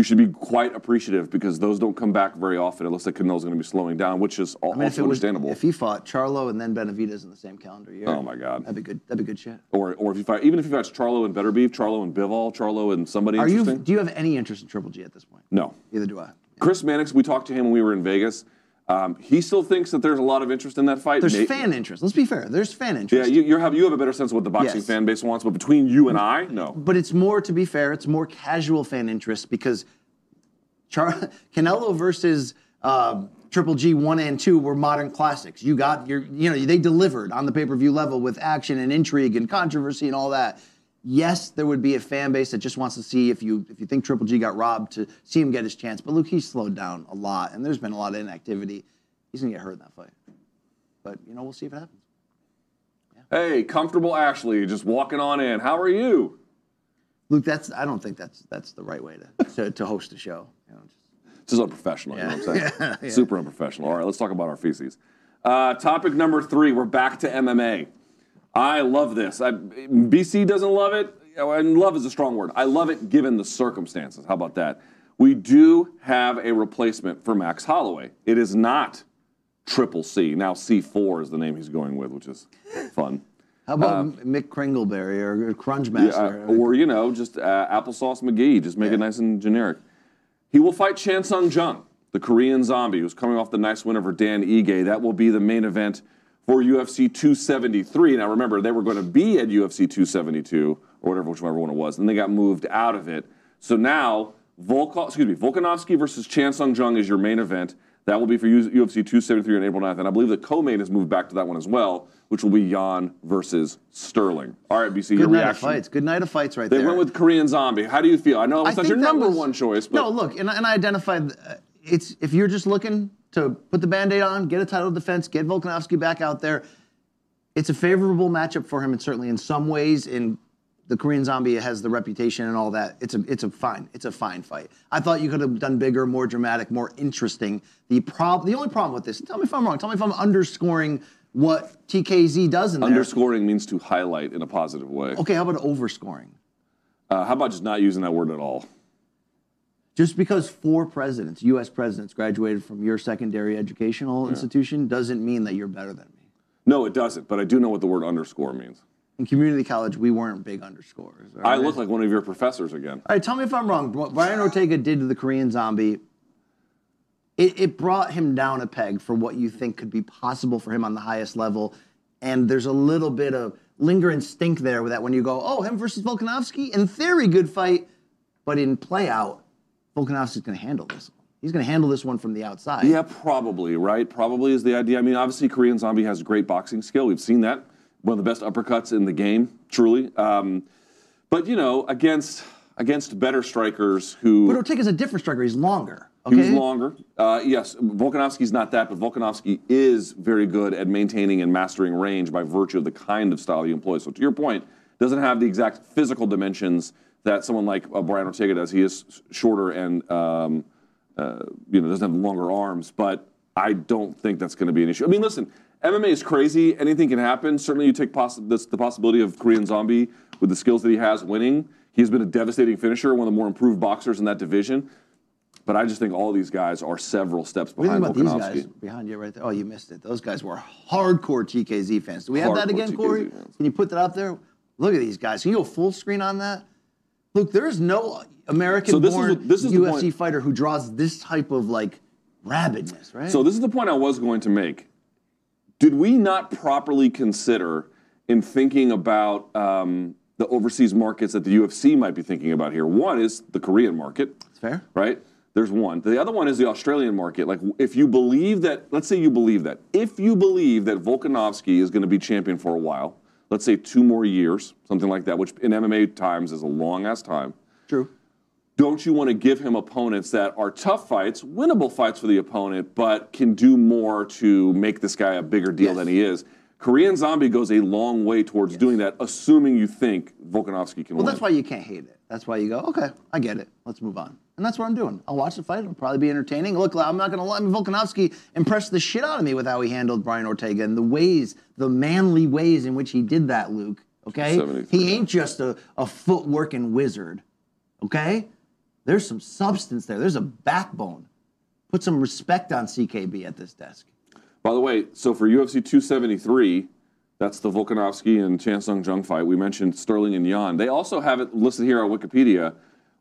you should be quite appreciative because those don't come back very often. It looks like Canelo's going to be slowing down, which is al- I mean, if also it was, understandable. if he fought Charlo and then Benavides in the same calendar year, Oh, my God. that'd be good. That'd be good shit. or, or if you fight, even if you fight Charlo and Beterbiev, Charlo and Bivol, Charlo and somebody Are you? Do you have any interest in Triple G at this point? no. Neither do I. Chris Mannix, we talked to him when we were in Vegas. Um, he still thinks that there's a lot of interest in that fight. There's May- fan interest. Let's be fair. There's fan interest. Yeah, you, have you have a better sense of what the boxing Yes. fan base wants, but between you and I, no. but it's more, to be fair, it's more casual fan interest because Char- Canelo versus um, Triple G one and two were modern classics. You got your, you know, they delivered on the pay per view level with action and intrigue and controversy and all that. Yes, there would be a fan base that just wants to see if you if you think Triple G got robbed to see him get his chance. But Luke, he's slowed down a lot, and there's been a lot of inactivity. He's gonna get hurt in that fight. But you know, we'll see if it happens. Hey, comfortable Ashley, just walking on in. How are you? Luke, that's I don't think that's that's the right way to to, to host a show. You know, just- Just unprofessional, you know what I'm saying? Yeah, yeah. Super unprofessional. All right, let's talk about our feces. Uh, topic number three, we're back to MMA. I love this. I, BC doesn't love it, and love is a strong word. I love it given the circumstances. How about that? We do have a replacement for Max Holloway. It is not Triple C. Now C4 is the name he's going with, which is fun. How about Mick Kringleberry or Crunch Master? Yeah, or you know, just uh, applesauce McGee. Just make it nice and generic. He will fight Chan Sung Jung, the Korean zombie, who's coming off the nice win over Dan Ige. That will be the main event for UFC 273. Now remember, they were going to be at UFC 272 or whatever, whichever one it was, and they got moved out of it. So now, Volkov, excuse me, Volkanovski versus Chan Sung Jung is your main event. That will be for UFC 273 on April 9th, and I believe the co-main has moved back to that one as well, which will be Yan versus Sterling. All right, BC, your Good night of fights. Good night of fights right They there. They went with Korean Zombie. How do you feel? I know I it's not your number was- one choice, but no, look, and, I- and I identified uh, it's if you're just looking to put the band-aid on, get a title defense, get Volkanovski back out there, it's a favorable matchup for him, and certainly in some ways, in the Korean Zombie has the reputation and all that. It's a it's a fine it's a fine fight. I thought you could have done bigger, more dramatic, more interesting. The prob the only problem with this, tell me if I'm wrong. Tell me if I'm underscoring what TKZ does in there. underscoring means to highlight in a positive way. Okay, how about overscoring? Uh, how about just not using that word at all? Just because four presidents, U.S. presidents, graduated from your secondary educational institution doesn't mean that you're better than me. No, it doesn't, but I do know what the word underscore means. In community college, we weren't big underscores. all I look like one of your professors again. All right, tell me if I'm wrong. What Brian Ortega did to the Korean zombie, it, it brought him down a peg for what you think could be possible for him on the highest level. And there's a little bit of lingering stink there with that when you go, oh, him versus Volkanovski, in theory, good fight. But in play out, Volkanovski's going to handle this one. He's going to handle this one from the outside. Yeah, probably, right? Probably is the idea. I mean, obviously, Korean Zombie has great boxing skill. We've seen that. One of the best uppercuts in the game, truly. Um, but, you know, against against better strikers who. But Ortega's a different striker. He's longer. Okay. was longer. Uh, yes, Volkanovski's not that, but Volkanovski is very good at maintaining and mastering range by virtue of the kind of style he employs. So to your point, doesn't have the exact physical dimensions that someone like uh, Brian Ortega does. He is shorter and um, uh, you know doesn't have longer arms, but I don't think that's going to be an issue. I mean, listen, MMA is crazy. Anything can happen. Certainly, you take poss- this, the possibility of Korean Zombie with the skills that he has winning. He's been a devastating finisher, one of the more improved boxers in that division. But I just think all these guys are several steps behind What do you think about these guys behind you right there? Oh, you missed it. Those guys were hardcore TKZ fans. Do we have that again, TKZ Corey? fans. Can you put that up there? Look at these guys. Can you go full screen on that? Look, there is no American-born this is this is UFC fighter who draws this type of like rabidness, right? So this is the point I was going to make. Did we not properly consider in thinking about um, the overseas markets that the UFC might be thinking about here? One is the Korean market. That's fair. right? There's one. The other one is the Australian market. Like, if you believe that, let's say you believe that, if you believe that Volkanovski is going to be champion for a while, let's say two more years, something like that, which in MMA times is a long ass time. True. Don't you want to give him opponents that are tough fights, winnable fights for the opponent, but can do more to make this guy a bigger deal Yes. than he is? Korean Zombie goes a long way towards doing that, assuming you think Volkanovski can Well, win. Well, that's why you can't hate it. That's why you go, okay, I get it. Let's move on. And that's what I'm doing. I'll watch the fight. It'll probably be entertaining. Look, I'm not going to lie. I mean, Volkanovski impressed the shit out of me with how he handled Brian Ortega and the ways, the manly ways in which he did that, Luke. Okay? He ain't just a, a footworking wizard. Okay? There's some substance there. There's a backbone. Put some respect on CKB at this desk. By the way, so for UFC 273, that's the Volkanovski and Chan Sung Jung fight. We mentioned Sterling and Yan. They also have it listed here on Wikipedia.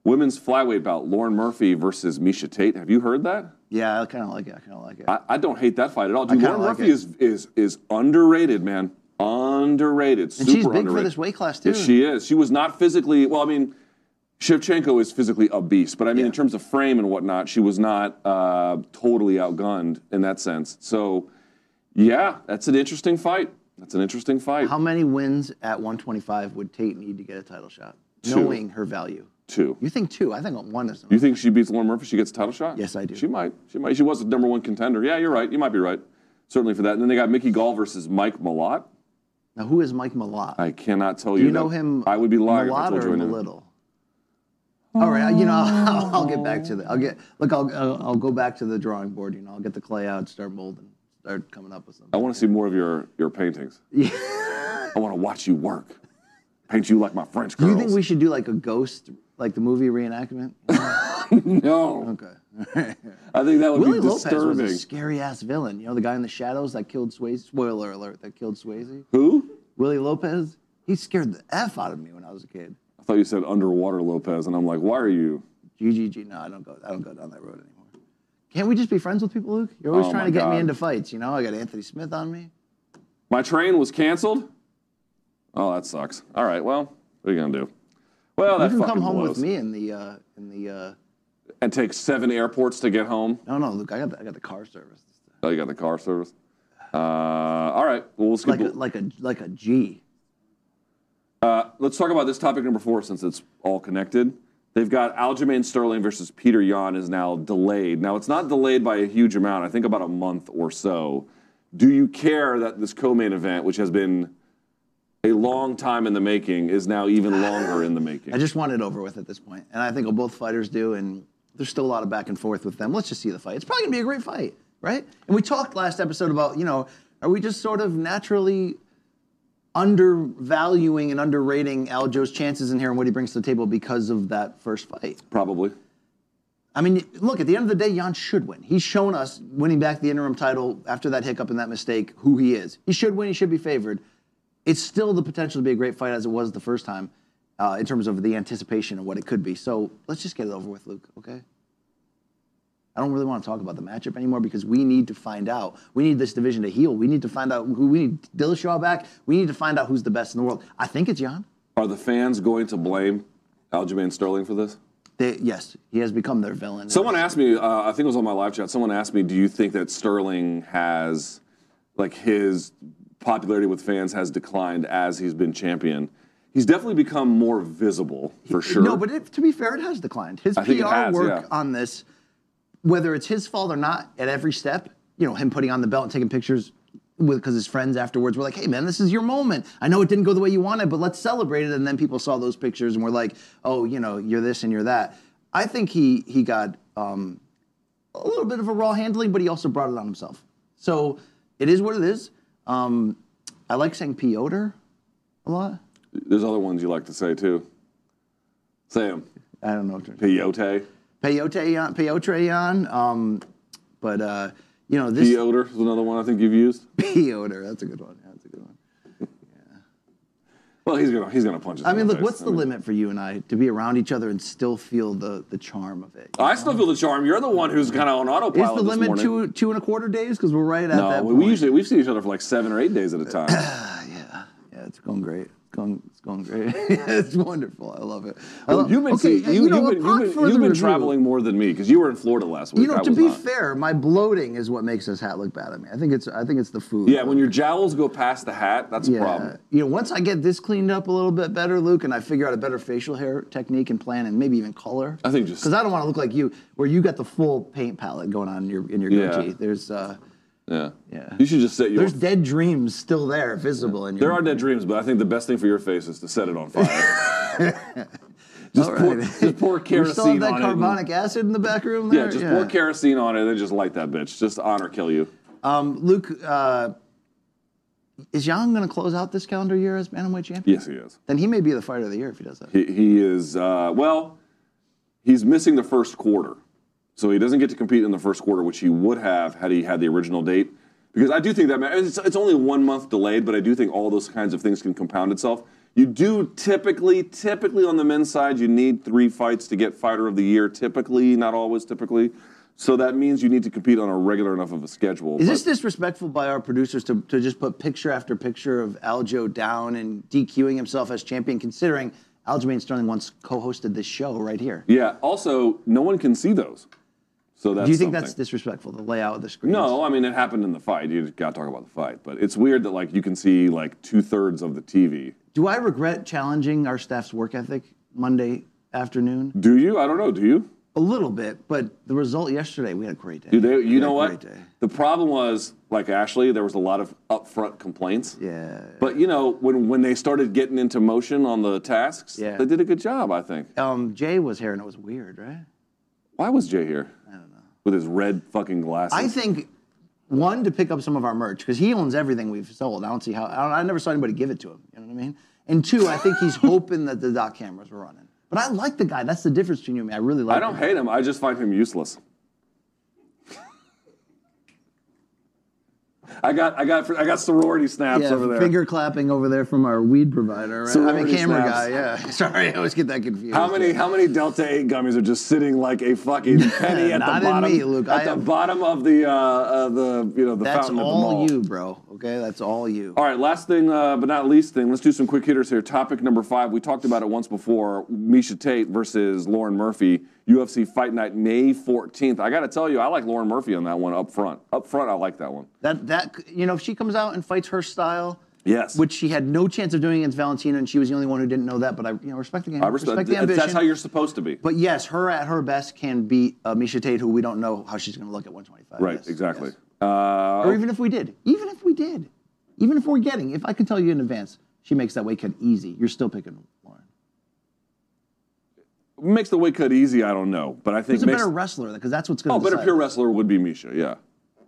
Women's flyweight bout: Lauren Murphy versus Miesha Tate. Have you heard that? Yeah, I kind of like it. I kind of like it. I, I don't hate that fight at all. Dude, Lauren like Murphy it. is is is underrated, man. Underrated. and Super she's big underrated. for this weight class, too. Yes, she is. She was not physically. Well, I mean, Shevchenko is physically a beast, but I mean, in terms of frame and whatnot, she was not uh, totally outgunned in that sense. So, yeah, that's an interesting fight. That's an interesting fight. How many wins at 125 would Tate need to get a title shot, Two. knowing her value? Two. You think two? I think one is. You think she beats Lauren Murphy? She gets a title shot? Yes, I do. She might. She might. She was the number one contender. Yeah, you're right. You might be right. Certainly for that. And then they got Mickey Gall versus Mike Malott. Now, who is Mike Malott? I cannot tell Do you. you know that. him? I would be lying if I Malott told you or Little? All right, you know, I'll, I'll get back to the. I'll get look. I'll, I'll I'll go back to the drawing board. You know, I'll get the clay out, start molding, start coming up with something. I want to see more of your your paintings. Yeah. I want to watch you work. Paint you like my French girls. Do you think we should do like a ghost, like the movie reenactment? no. Okay. I think that would Willie be Lopez was a scary ass villain. You know, the guy in the shadows that killed Swayze. Spoiler alert, that killed Swayze. Who? Willie Lopez. He scared the f out of me when I was a kid. I thought you said underwater Lopez, and I'm like, why are you? GGG. No, I don't go. I don't go down that road anymore. Can't we just be friends with people, Luke? You're always Oh, trying to get God. me into fights. You know, I got Anthony Smith on me. My train was canceled. Oh, that sucks. All right, well, what are you gonna do? Well, you can come home blows. with me in the uh, in the. Uh, and take seven airports to get home. no, no, Luke. I got the, I got the car service. Oh, you got the car service. Uh, all right, well, let's Like a, like a like a G. Uh, let's talk about this topic number four since it's all connected. They've got Aljamain Sterling versus Peter Yan is now delayed. Now, it's not delayed by a huge amount, I think about a month or so. Do you care that this co main event, which has been a long time in the making, is now even longer in the making? I just want it over with at this point, and I think both fighters do. And there's still a lot of back and forth with them. Let's just see the fight. It's probably gonna be a great fight, right? And we talked last episode about you know, are we just sort of naturally undervaluing and underrating Aljo's chances in here and what he brings to the table because of that first fight? Probably. I mean, look, at the end of the day, Yan should win. He's shown us winning back the interim title after that hiccup and that mistake who he is. He should win, he should be favored. It's still the potential to be a great fight as it was the first time uh, in terms of the anticipation of what it could be. So let's just get it over with, Luke, okay? I don't really want to talk about the matchup anymore because we need to find out. We need this division to heal. We need to find out who we need Dillashaw back. We need to find out who's the best in the world. I think it's Yan. Are the fans going to blame Aljamain Sterling for this? They, yes, he has become their villain. Someone asked me, uh, I think it was on my live chat, someone asked me, do you think that Sterling has, like, his popularity with fans has declined as he's been champion? He's definitely become more visible, for sure. No, but it, to be fair, it has declined. His I PR has, work yeah. on this, whether it's his fault or not, at every step, you know, him putting on the belt and taking pictures with because his friends afterwards were like, "Hey, man, this is your moment. I know it didn't go the way you wanted, but let's celebrate it." And then people saw those pictures and were like, "Oh, you know, you're this and you're that." I think he he got um, a little bit of a raw handling, but he also brought it on himself. So it is what it is. Um, I like saying Piotr a lot. There's other ones you like to say too. Say them. I don't know. Peyote. Peyote, Peyotre, um, but uh, you know this Piotr is another one I think you've used. Piotr. That's a good one. Yeah, that's a good one. Well, he's gonna he's gonna punch. I mean, look, what's the limit for you and I to be around each other and still feel the the charm of it? I still feel the charm. You're the one who's kind of on autopilot. Is the limit morning. two two and a quarter days? Because we're right at No, that we usually we've seen each other for like seven or eight days at a time. yeah, yeah, it's going great. It's going, it's going great. it's wonderful. I love it. I love, you've been okay, see- you, you know, have been, you've been, you've been traveling more than me because you were in Florida last week. You know, I to be not. fair, my bloating is what makes this hat look bad at me. I think it's I think it's the food. Yeah, when your jowls go past the hat, that's a problem. You know, once I get this cleaned up a little bit better, Luke, and I figure out a better facial hair technique and plan, and maybe even color. I think just because I don't want to look like you, where you got the full paint palette going on in your in your Yeah. goatee. There's uh, Yeah. Yeah. You should just set your. there's dead dreams still there, visible in your. There are dead dreams, but I think the best thing for your face is to set it on fire. just, All pour, right. just pour kerosene still have that on carbonic acid in the back room and- yeah, there. just pour kerosene on it and then just light that bitch. Just honor kill you. Um, Luke, uh, is Yan going to close out this calendar year as bantamweight champion? Yes, he is. Then he may be the fighter of the year if he does that. He, he is, uh, well, he's missing the first quarter. So he doesn't get to compete in the first quarter, which he would have had he had the original date. Because I do think that, it's, it's only one month delayed, but I do think all those kinds of things can compound itself. You do typically, typically on the men's side, you need three fights to get fighter of the year. Typically, not always, typically. So that means you need to compete on a regular enough of a schedule. Is this disrespectful by our producers to, to just put picture after picture of Aljo down and DQing himself as champion, considering Aljamain Sterling once co-hosted this show right here? yeah. Also, no one can see those. So that's Do you think something. that's disrespectful? The layout of the screen? No, I mean it happened in the fight. You got to talk about the fight, but it's weird that like you can see like two thirds of the TV. Do I regret challenging our staff's work ethic Monday afternoon? Do you? I don't know. Do you? A little bit, but the result yesterday, we had a great day. They? You know what? The problem was like Ashley. There was a lot of upfront complaints. Yeah. But you know when when they started getting into motion on the tasks, Yeah. they did a good job. I think. Um, Jay was here and it was weird, right? Why was Jay here? I don't know. With his red fucking glasses. I think one to pick up some of our merch because he owns everything we've sold. I don't see how. I, don't, I never saw anybody give it to him. You know what I mean? And two, I think he's hoping that the dot cameras were running. But I like the guy. That's the difference between you and me. I really like. I don't him. hate him. I just find him useless. I got I got I got sorority snaps Yeah, over there. finger clapping over there from our weed provider. Right? I mean, Sorority camera snaps. guy. Yeah. Sorry, I always get that confused. How many how many Delta Eight gummies are just sitting like a fucking penny at the bottom? me, Luke. At I the have- bottom of the uh, uh, the you know the That's fountain at the all mall. you, bro. Okay, that's all you. All right, last thing, uh, but not least thing. Let's do some quick hitters here. Topic number five. We talked about it once before. Miesha Tate versus Lauren Murphy. UFC Fight Night, May 14th. I got to tell you, I like Lauren Murphy on that one up front. Up front, I like that one. That that you know, if she comes out and fights her style, Yes. which she had no chance of doing against Valentina, and she was the only one who didn't know that. But I, you know, respect the game. I respect, respect the ambition. That's how you're supposed to be. But yes, her at her best can beat uh, Miesha Tate, who we don't know how she's going to look at 125. Right, Yes, exactly. yes. Uh, Or even if we did, even if we did, even if we're getting, if I can tell you in advance, she makes that weight cut easy. You're still picking. Makes the weight cut easy, I don't know. But I think Who's a makes, better wrestler? Because that's what's going to decide. Oh, better decide. pure wrestler would be Miesha, yeah.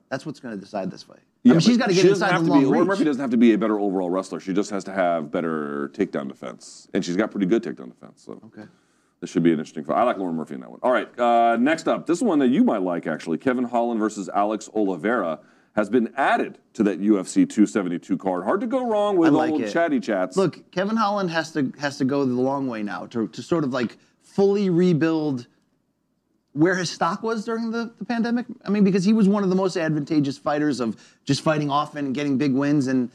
That's what's going to decide this fight. Yeah, I mean, she's got to get she inside have the to long be, reach. Murphy doesn't have to be a better overall wrestler. She just has to have better takedown defense, and she's got pretty good takedown defense. So Okay. this should be an interesting fight. I like Lauren Murphy in that one. All right, uh, next up, this is one that you might like actually. Kevin Holland versus Alex Oliveira has been added to that UFC 272 card. Hard to go wrong with like old it. chatty chats. Look, Kevin Holland has to has to go the long way now to, to sort of like fully rebuild where his stock was during the, the pandemic. I mean, because he was one of the most advantageous fighters of just fighting often and getting big wins, and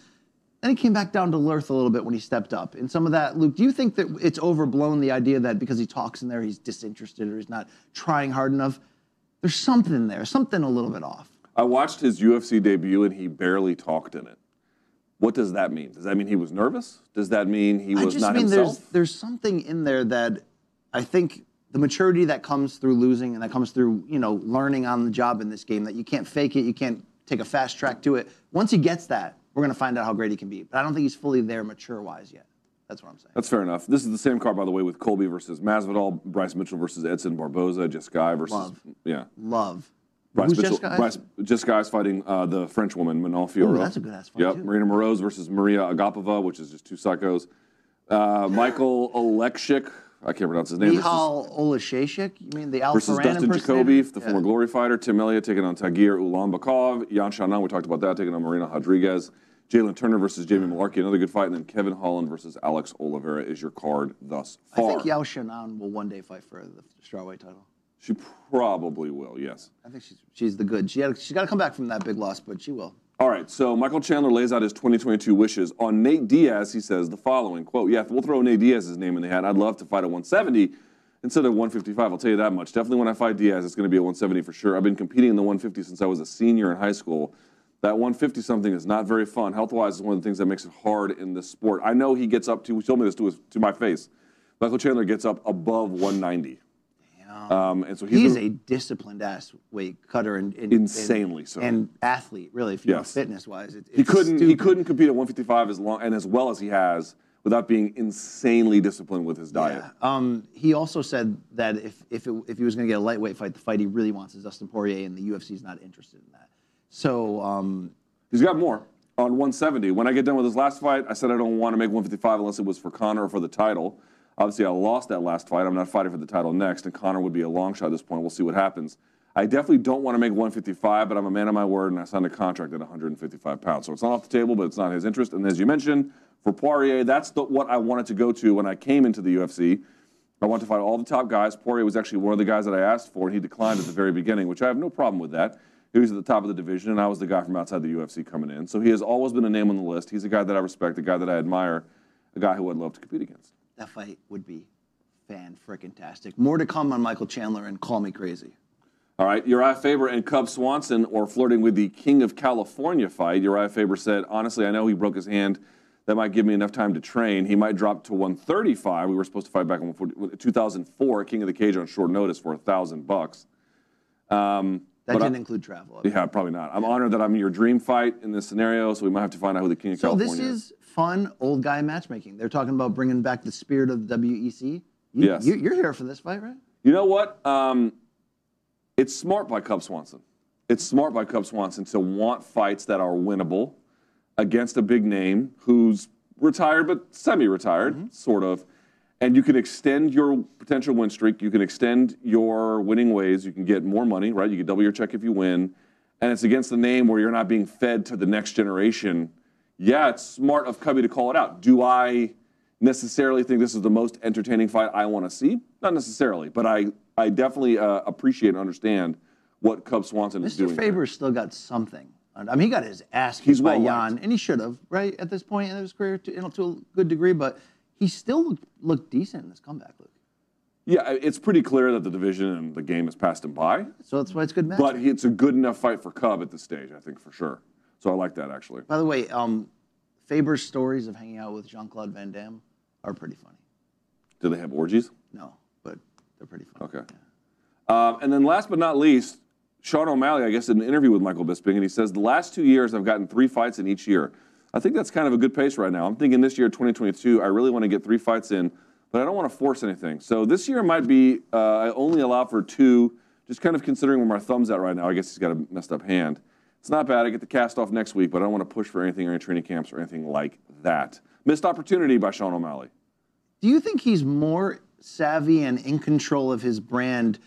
then he came back down to earth a little bit when he stepped up. And some of that, Luke, do you think that it's overblown the idea that because he talks in there, he's disinterested or he's not trying hard enough? There's something there, something a little bit off. I watched his UFC debut and he barely talked in it. What does that mean? Does that mean he was nervous? Does that mean he was I just not mean himself? there's there's something in there that I think the maturity that comes through losing and that comes through you know learning on the job in this game that you can't fake it, you can't take a fast track to it. Once he gets that, we're gonna find out how great he can be. But I don't think he's fully there mature wise yet. That's what I'm saying. That's fair enough. This is the same card, by the way, with Colby versus Masvidal, Bryce Mitchell versus Edson Barboza, Jess Guy versus Love. yeah. Love Bryce Who's Mitchell, Jessica? Bryce, Jessica fighting uh, the French woman, Manon Fiorot. that's a good ass fight, Yep. too. Marina Moroz versus Maria Agapova, which is just two psychos. Uh, Michael Olekshik, I can't pronounce his name. Mihal Olashashik? You mean the Al versus Dustin? Jacoby, the Yeah. former Glory fighter. Tim Elliott taking on Tagir Ulanbekov. Yan Xiaonan, we talked about that, taking on Marina Rodriguez. Jalen Turner versus Jamie Mullarkey, another good fight. And then Kevin Holland versus Alex Oliveira is your card thus far. I think Yan Xiaonan will one day fight for the strawweight title. she probably will, yes. I think she's she's the good. She had she's got to come back from that big loss, but she will. All right, so Michael Chandler lays out his 2022 wishes. On Nate Diaz, he says the following quote, Yeah, we'll throw Nate Diaz's name in the hat. I'd love to fight at 170 instead of 155. I'll tell you that much. Definitely when I fight Diaz, it's going to be at 170 for sure. I've been competing in the 150 since I was a senior in high school. That 150 something is not very fun. Health wise is one of the things that makes it hard in this sport. I know he gets up to, he told me this to, his, to my face. Michael Chandler gets up above 190. Um, and so he's, He's been- a disciplined ass weight cutter and, and Insanely and, so. and athlete. Really, if you know fitness wise, it, He couldn't. He couldn't compete at 155 as long and as well as he has without being insanely disciplined with his diet. Um, he also said that if if, it, if he was going to get a lightweight fight, the fight he really wants is Dustin Poirier, and the UFC is not interested in that. So um, He's got more on 170. When I get done with his last fight, I said I don't want to make 155 unless it was for Conor or for the title. Obviously, I lost that last fight. I'm not fighting for the title next, and Conor would be a long shot at this point. We'll see what happens. I definitely don't want to make 155, but I'm a man of my word, and I signed a contract at 155 pounds. So it's not off the table, but it's not his interest. And as you mentioned, for Poirier, that's the, what I wanted to go to when I came into the UFC. I wanted to fight all the top guys. Poirier was actually one of the guys that I asked for, and he declined at the very beginning, which I have no problem with that. He was at the top of the division, and I was the guy from outside the UFC coming in. So he has always been a name on the list. He's a guy that I respect, a guy that I admire, a guy who I'd love to compete against. That fight would be fan frickin' tastic. More to come on Michael Chandler and call me crazy. All right, Uriah Faber and Cub Swanson or flirting with the King of California fight. Uriah Faber said, honestly, I know he broke his hand. That might give me enough time to train. He might drop to 135. We were supposed to fight back in 2004, King of the Cage on short notice for a thousand bucks. Um, That but didn't include travel. Yeah, probably not. I'm honored that I'm your dream fight in this scenario, so we might have to find out who the King of So California is. So this is fun old guy matchmaking. They're talking about bringing back the spirit of the WEC. You, Yes. you, you're here for this fight, right? You know what? Um, it's smart by Cub Swanson. It's smart by Cub Swanson to want fights that are winnable against a big name who's retired but semi-retired, sort of. And you can extend your potential win streak. You can extend your winning ways. You can get more money, right? You can double your check if you win. And it's against the name where you're not being fed to the next generation. Yeah, it's smart of Cubby to call it out. Do I necessarily think this is the most entertaining fight I want to see? Not necessarily, but I, I definitely uh, appreciate and understand what Cub Swanson is Mr. doing. Mr. Faber's still got something. I mean, he got his ass kicked He's by well Yan, and he should have, right, at this point in his career, to, you know, to a good degree. But he still looked, looked decent in this comeback, Luke. Yeah, it's pretty clear that the division and the game has passed him by. So that's why it's a good match. But it's a good enough fight for Cub at this stage, I think, for sure. So I like that, actually. By the way, um, Faber's stories of hanging out with Jean Claude Van Damme are pretty funny. Do they have orgies? No, but they're pretty funny. Okay. Um, and then last but not least, Sean O'Malley, I guess, did an interview with Michael Bisping, and he says, The last two years, I've gotten three fights in each year. I think that's kind of a good pace right now. I'm thinking this year, 2022, I really want to get three fights in, but I don't want to force anything. So this year might be, uh, I only allow for two, just kind of considering where my thumb's at right now. I guess he's got a messed up hand. It's not bad. I get the cast off next week, but I don't want to push for anything or any training camps or anything like that. Missed opportunity by Sean O'Malley. Do you think he's more savvy and in control of his brand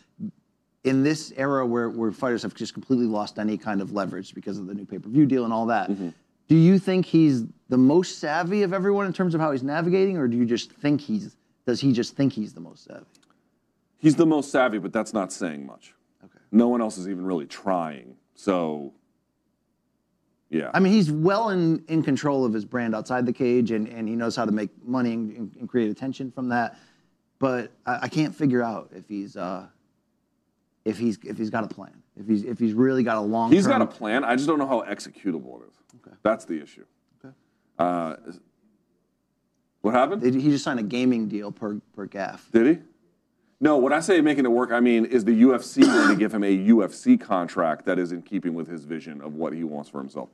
in this era where, where fighters have just completely lost any kind of leverage because of the new pay per view deal and all that? Mm-hmm. Do you think he's the most savvy of everyone in terms of how he's navigating, or do you just think he's, does he just think he's the most savvy? He's the most savvy, but that's not saying much. Okay. No one else is even really trying. So, yeah. I mean, he's well in, in control of his brand outside the cage, and, and he knows how to make money and, and create attention from that. But I, I can't figure out if he's uh, if he's if he's got a plan. If he's if he's really got a long. He's got a plan. I just don't know how executable it is. Okay. That's the issue. Okay. Uh, what happened? Did he just signed a gaming deal per per gaff? Did he? No, when I say making it work, I mean, is the UFC going to give him a UFC contract that is in keeping with his vision of what he wants for himself?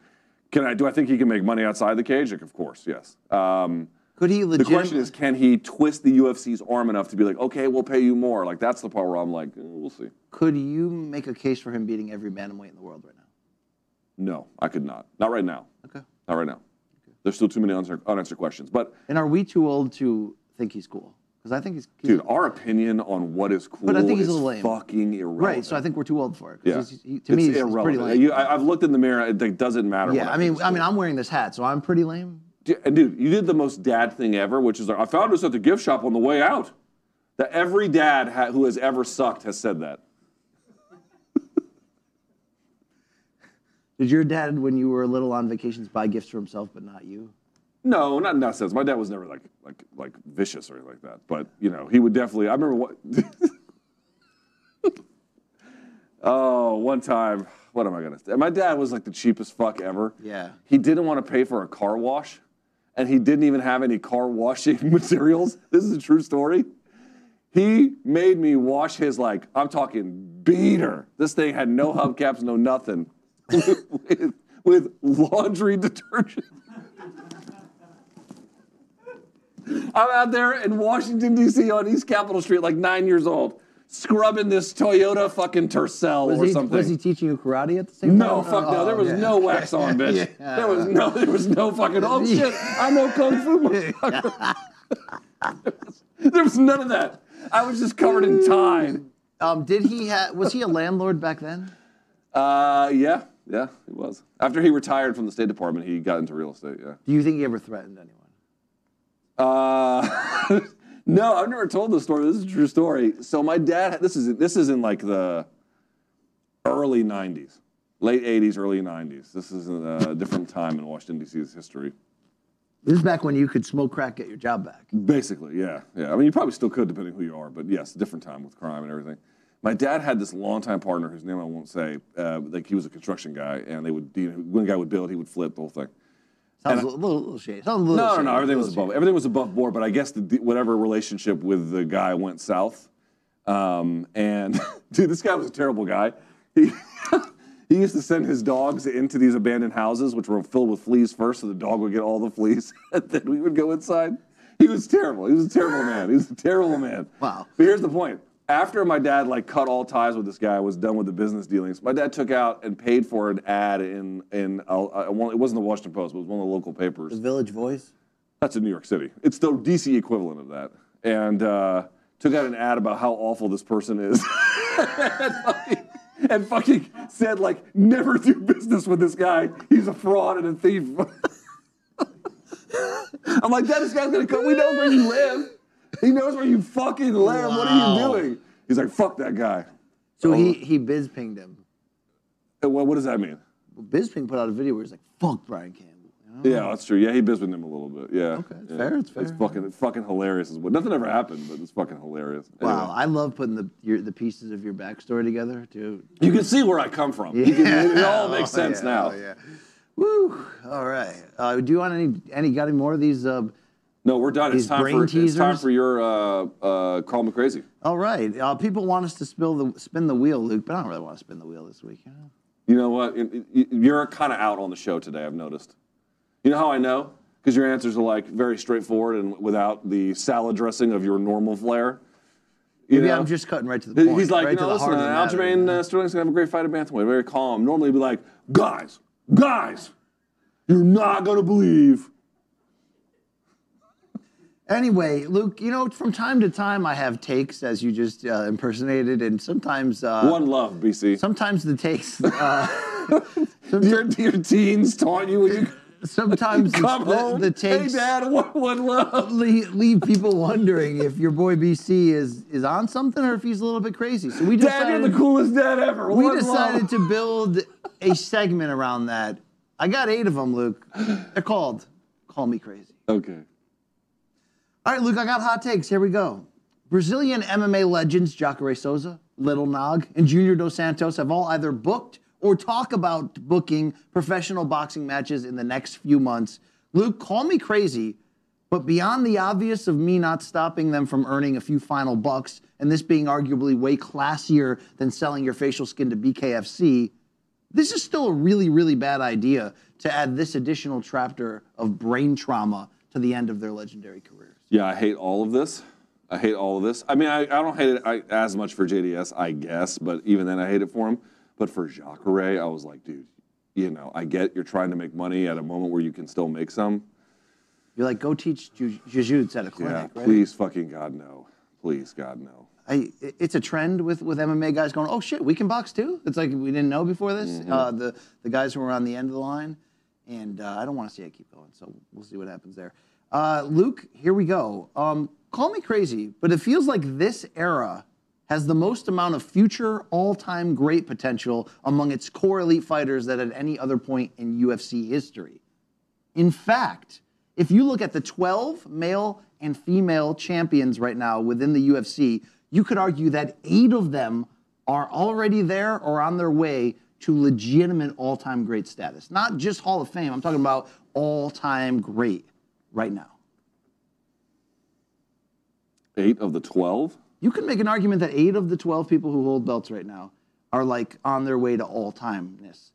Can I do I think he can make money outside the cage? Like, of course, yes. Um, Could he legit- The question is, can he twist the UFC's arm enough to be like, okay, we'll pay you more? Like that's the part where I'm like, eh, we'll see. Could you make a case for him beating every bantamweight in the world right now? No, I could not. Not right now. Okay. Not right now. Okay. There's still too many unanswered, unanswered questions. But And are we too old to think he's cool? Because I think he's, he's dude, our opinion on what is cool But I think he's a is lame. fucking irrelevant. right. So I think we're too old for it. yeah, he's- he- to me, it's he's, he's pretty lame. You, I, I've looked in the mirror. It, it doesn't matter. yeah, I think mean, I mean, I'm wearing this hat, so I'm pretty lame. Dude, and dude, you did the most dad thing ever, which is like, I found this at the gift shop on the way out. That every dad ha- who has ever sucked has said that. Did your dad, when you were little on vacations, buy gifts for himself, but not you? No, not in that sense. My dad was never like like like vicious or anything like that. But you know, he would definitely. I remember what. oh, one time. What am I gonna say? My dad was like the cheapest fuck ever. Yeah. He didn't want to pay for a car wash, and he didn't even have any car washing materials. This is a true story. He made me wash his like I'm talking beater. This thing had no hubcaps, no nothing, with, with laundry detergent. I'm out there in Washington D.C. on East Capitol Street, like nine years old, scrubbing this Toyota fucking Tercel Was or he, something. was he teaching you karate at the same No, time? fuck no. There was okay. no wax on, bitch. Yeah. There was no, there was no fucking. Oh shit! I know kung fu. motherfucker. there was none of that. I was just covered in time. Um, did he have? Was he a landlord back then? Uh, yeah, yeah, he was. After he retired from the State Department, he got into real estate. Yeah. Do you think he ever threatened anyone? Uh, no, I've never told this story. This is a true story. So my dad, this is this is in like the early '90s, late '80s, early '90s. This is a different time in Washington D.C.'s history. This is back when you could smoke crack, get your job back. Basically, yeah, yeah. I mean, you probably still could, depending who you are, but yes, different time with crime and everything. My dad had this longtime partner whose name I won't say. Uh, like he was a construction guy, and they would, you know, when a guy would build, he would flip the whole thing. Sounds And a little, little shady. Sounds a little No, no, shady, no. Everything was above. Everything was above board. But I guess the, whatever relationship with the guy went south. Um, and dude, this guy was a terrible guy. He he used to send his dogs into these abandoned houses, which were filled with fleas first, so the dog would get all the fleas, and then we would go inside. He was terrible. He was a terrible man. He was a terrible man. Wow. But here's the point. After my dad like cut all ties with this guy, was done with the business dealings. My dad took out and paid for an ad in in uh, uh, one, it wasn't the Washington Post, but it was one of the local papers. The Village Voice. That's in New York City. It's the DC equivalent of that. And uh, took out an ad about how awful this person is. and, fucking, and fucking said, like, never do business with this guy. He's a fraud and a thief. I'm like, Dad, this guy's gonna come. We know where you live. He knows where you fucking live. What are you doing? He's like, fuck that guy. So Oh. he he biz pinged him. And What, what does that mean? Bisping put out a video where he's like, "Fuck Brian Campbell." you know? Yeah, that's true. Yeah, he biz with him a little bit. Yeah. Okay, it's yeah. fair, it's It's fair. fucking, it's fucking hilarious. Is what nothing ever happened, but it's fucking hilarious. Wow, Anyway. I love putting the your, the pieces of your backstory together, dude. You can see where I come from. You can- it all makes sense now. oh, yeah. Woo! All right. Uh, do you want any any got any more of these? Uh, No, we're done. It's time for it's time for your uh, uh, call me crazy. all right. Uh, people want us to spill the spin the wheel, Luke, but I don't really want to spin the wheel this week. You know? You know what? You- you- You're kind of out on the show today. I've noticed. You know how I know? Because your answers are like very straightforward and without the salad dressing of your normal flair. You Maybe know? I'm just cutting right to the point. He's like, right you to know, the listen, heart uh, of the matter, Aljamain know? uh, Sterling's gonna have a great fight at bantamweight. Very calm. Normally, he'd be like, guys, guys, you're not gonna believe. Anyway, Luke, you know, from time to time I have takes, as you just uh, impersonated, and sometimes uh, One love, BC. Sometimes the takes. Uh, your, your teens taunt you when you sometimes the, home. the takes Hey, Dad, one, one love. leave, leave people wondering if your boy BC is is on something or if he's a little bit crazy. So we decided, Dad, you're the coolest dad ever. we decided love. to build a segment around that. I got eight of them, Luke. They're called "Call Me Crazy." Okay. All right, Luke, I got hot takes. Here we go. Brazilian MMA legends Jacare Souza, Little Nog, and Junior Dos Santos have all either booked or talk about booking professional boxing matches in the next few months. Luke, call me crazy, but beyond the obvious of me not stopping them from earning a few final bucks, and this being arguably way classier than selling your facial skin to BKFC, this is still a really, really bad idea to add this additional chapter of brain trauma to the end of their legendary careers. Yeah, I hate all of this. I hate all of this. I mean, I, I don't hate it I, as much for JDS, I guess, but even then, I hate it for him. But for Jacare, I was like, dude, you know, I get you're trying to make money at a moment where you can still make some. You're like, go teach ju- jujitsu at a clinic, yeah, right? please, fucking God, no. Please, God, no. I, it's a trend with, with MMA guys going, oh shit, we can box too. It's like we didn't know before this. Mm-hmm. Uh, the the guys who were on the end of the line, and uh, I don't want to see it keep going. So we'll see what happens there. Uh, Luke, here we go. Um, call me crazy, but it feels like this era has the most amount of future all-time great potential among its core elite fighters than at any other point in UFC history. In fact, if you look at the 12 male and female champions right now within the UFC, you could argue that eight of them are already there or on their way to legitimate all time great status. Not just Hall of Fame, I'm talking about all time great right now. Eight of the 12? You can make an argument that eight of the 12 people who hold belts right now are like on their way to all timeness.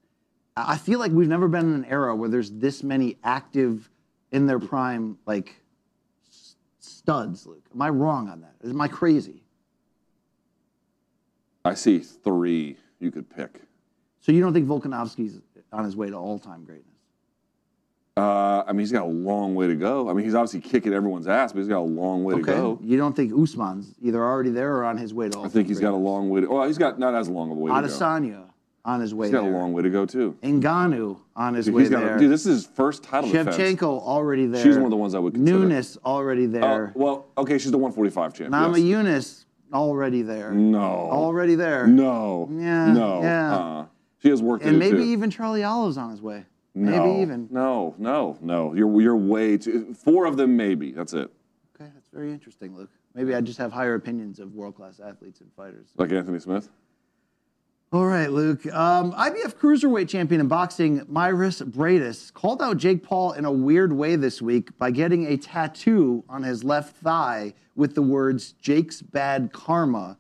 I feel like we've never been in an era where there's this many active in their prime, like studs, Luke. Am I wrong on that? Am I crazy? I see three you could pick. So you don't think Volkanovski's on his way to all-time greatness? Uh, I mean, he's got a long way to go. I mean, he's obviously kicking everyone's ass, but he's got a long way to go. You don't think Usman's either already there or on his way to all I think he's got a long way to. Well, he's got not as long of a way to go. Adesanya on his way He's got there. a long way to go too. Ngannou on his Dude, way he's got, there. dude, this is his first title defense. Shevchenko already there. She's one of the ones I would consider. Nunes already Oh, there. well, okay, she's the 145 champ. Nama yes. Yunus already there. No. Already there. No. Yeah, No. yeah. Uh-uh. She has work to And maybe too. even Charlie Olive's on his way. No, Maybe even. No, no, no. You're you're way too. Four of them, maybe. That's it. Okay, that's very interesting, Luke. Maybe I just have higher opinions of world-class athletes and fighters. Like Anthony Smith. All right, Luke. Um, IBF cruiserweight champion in boxing, Mairis Briedis, called out Jake Paul in a weird way this week by getting a tattoo on his left thigh with the words "Jake's bad karma"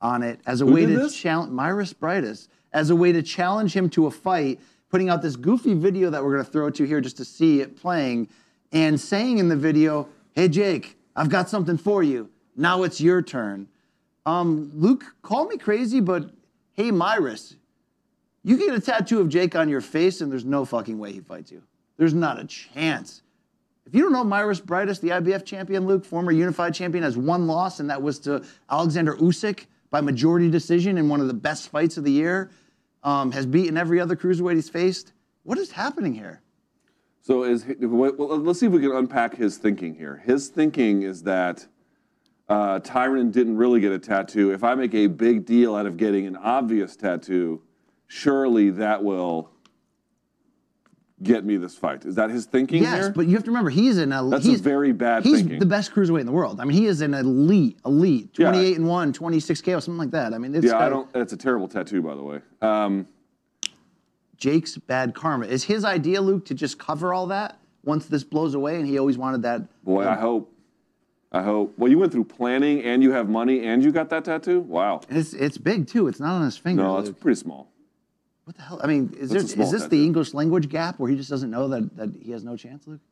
on it as a Who way to challenge Mairis Briedis as a way to challenge him to a fight. Putting out this goofy video that we're going to throw to here just to see it playing, and saying in the video, "Hey Jake, I've got something for you. Now it's your turn." Um, Luke, call me crazy, but hey, Mairis, you get a tattoo of Jake on your face, and there's no fucking way he fights you. There's not a chance. If you don't know Mairis Briedis, the IBF champion, Luke, former unified champion, has one loss, and that was to Alexander Usyk by majority decision in one of the best fights of the year. Um, has beaten every other cruiserweight he's faced. What is happening here? So is well, let's see if we can unpack his thinking here. His thinking is that uh, Tyron didn't really get a tattoo. If I make a big deal out of getting an obvious tattoo, surely that will get me this fight. Is that his thinking yes, here? but you have to remember he's an elite. That's a very bad He's thinking. the best cruiserweight in the world. I mean, he is an elite, elite, Yeah. 28 and 1, 26 KO, something like that. I mean, it's yeah, I got- don't. That's a terrible tattoo, by the way. Um, Jake's bad karma. Is his idea, Luke, to just cover all that once this blows away? And he always wanted that. boy, I hope. I hope. Well, you went through planning, and you have money, and you got that tattoo. Wow. It's it's big too. It's not on his finger. No, it's pretty small. What the hell? I mean, is, there, is this the English language gap where he just doesn't know that, that he has no chance, Luke?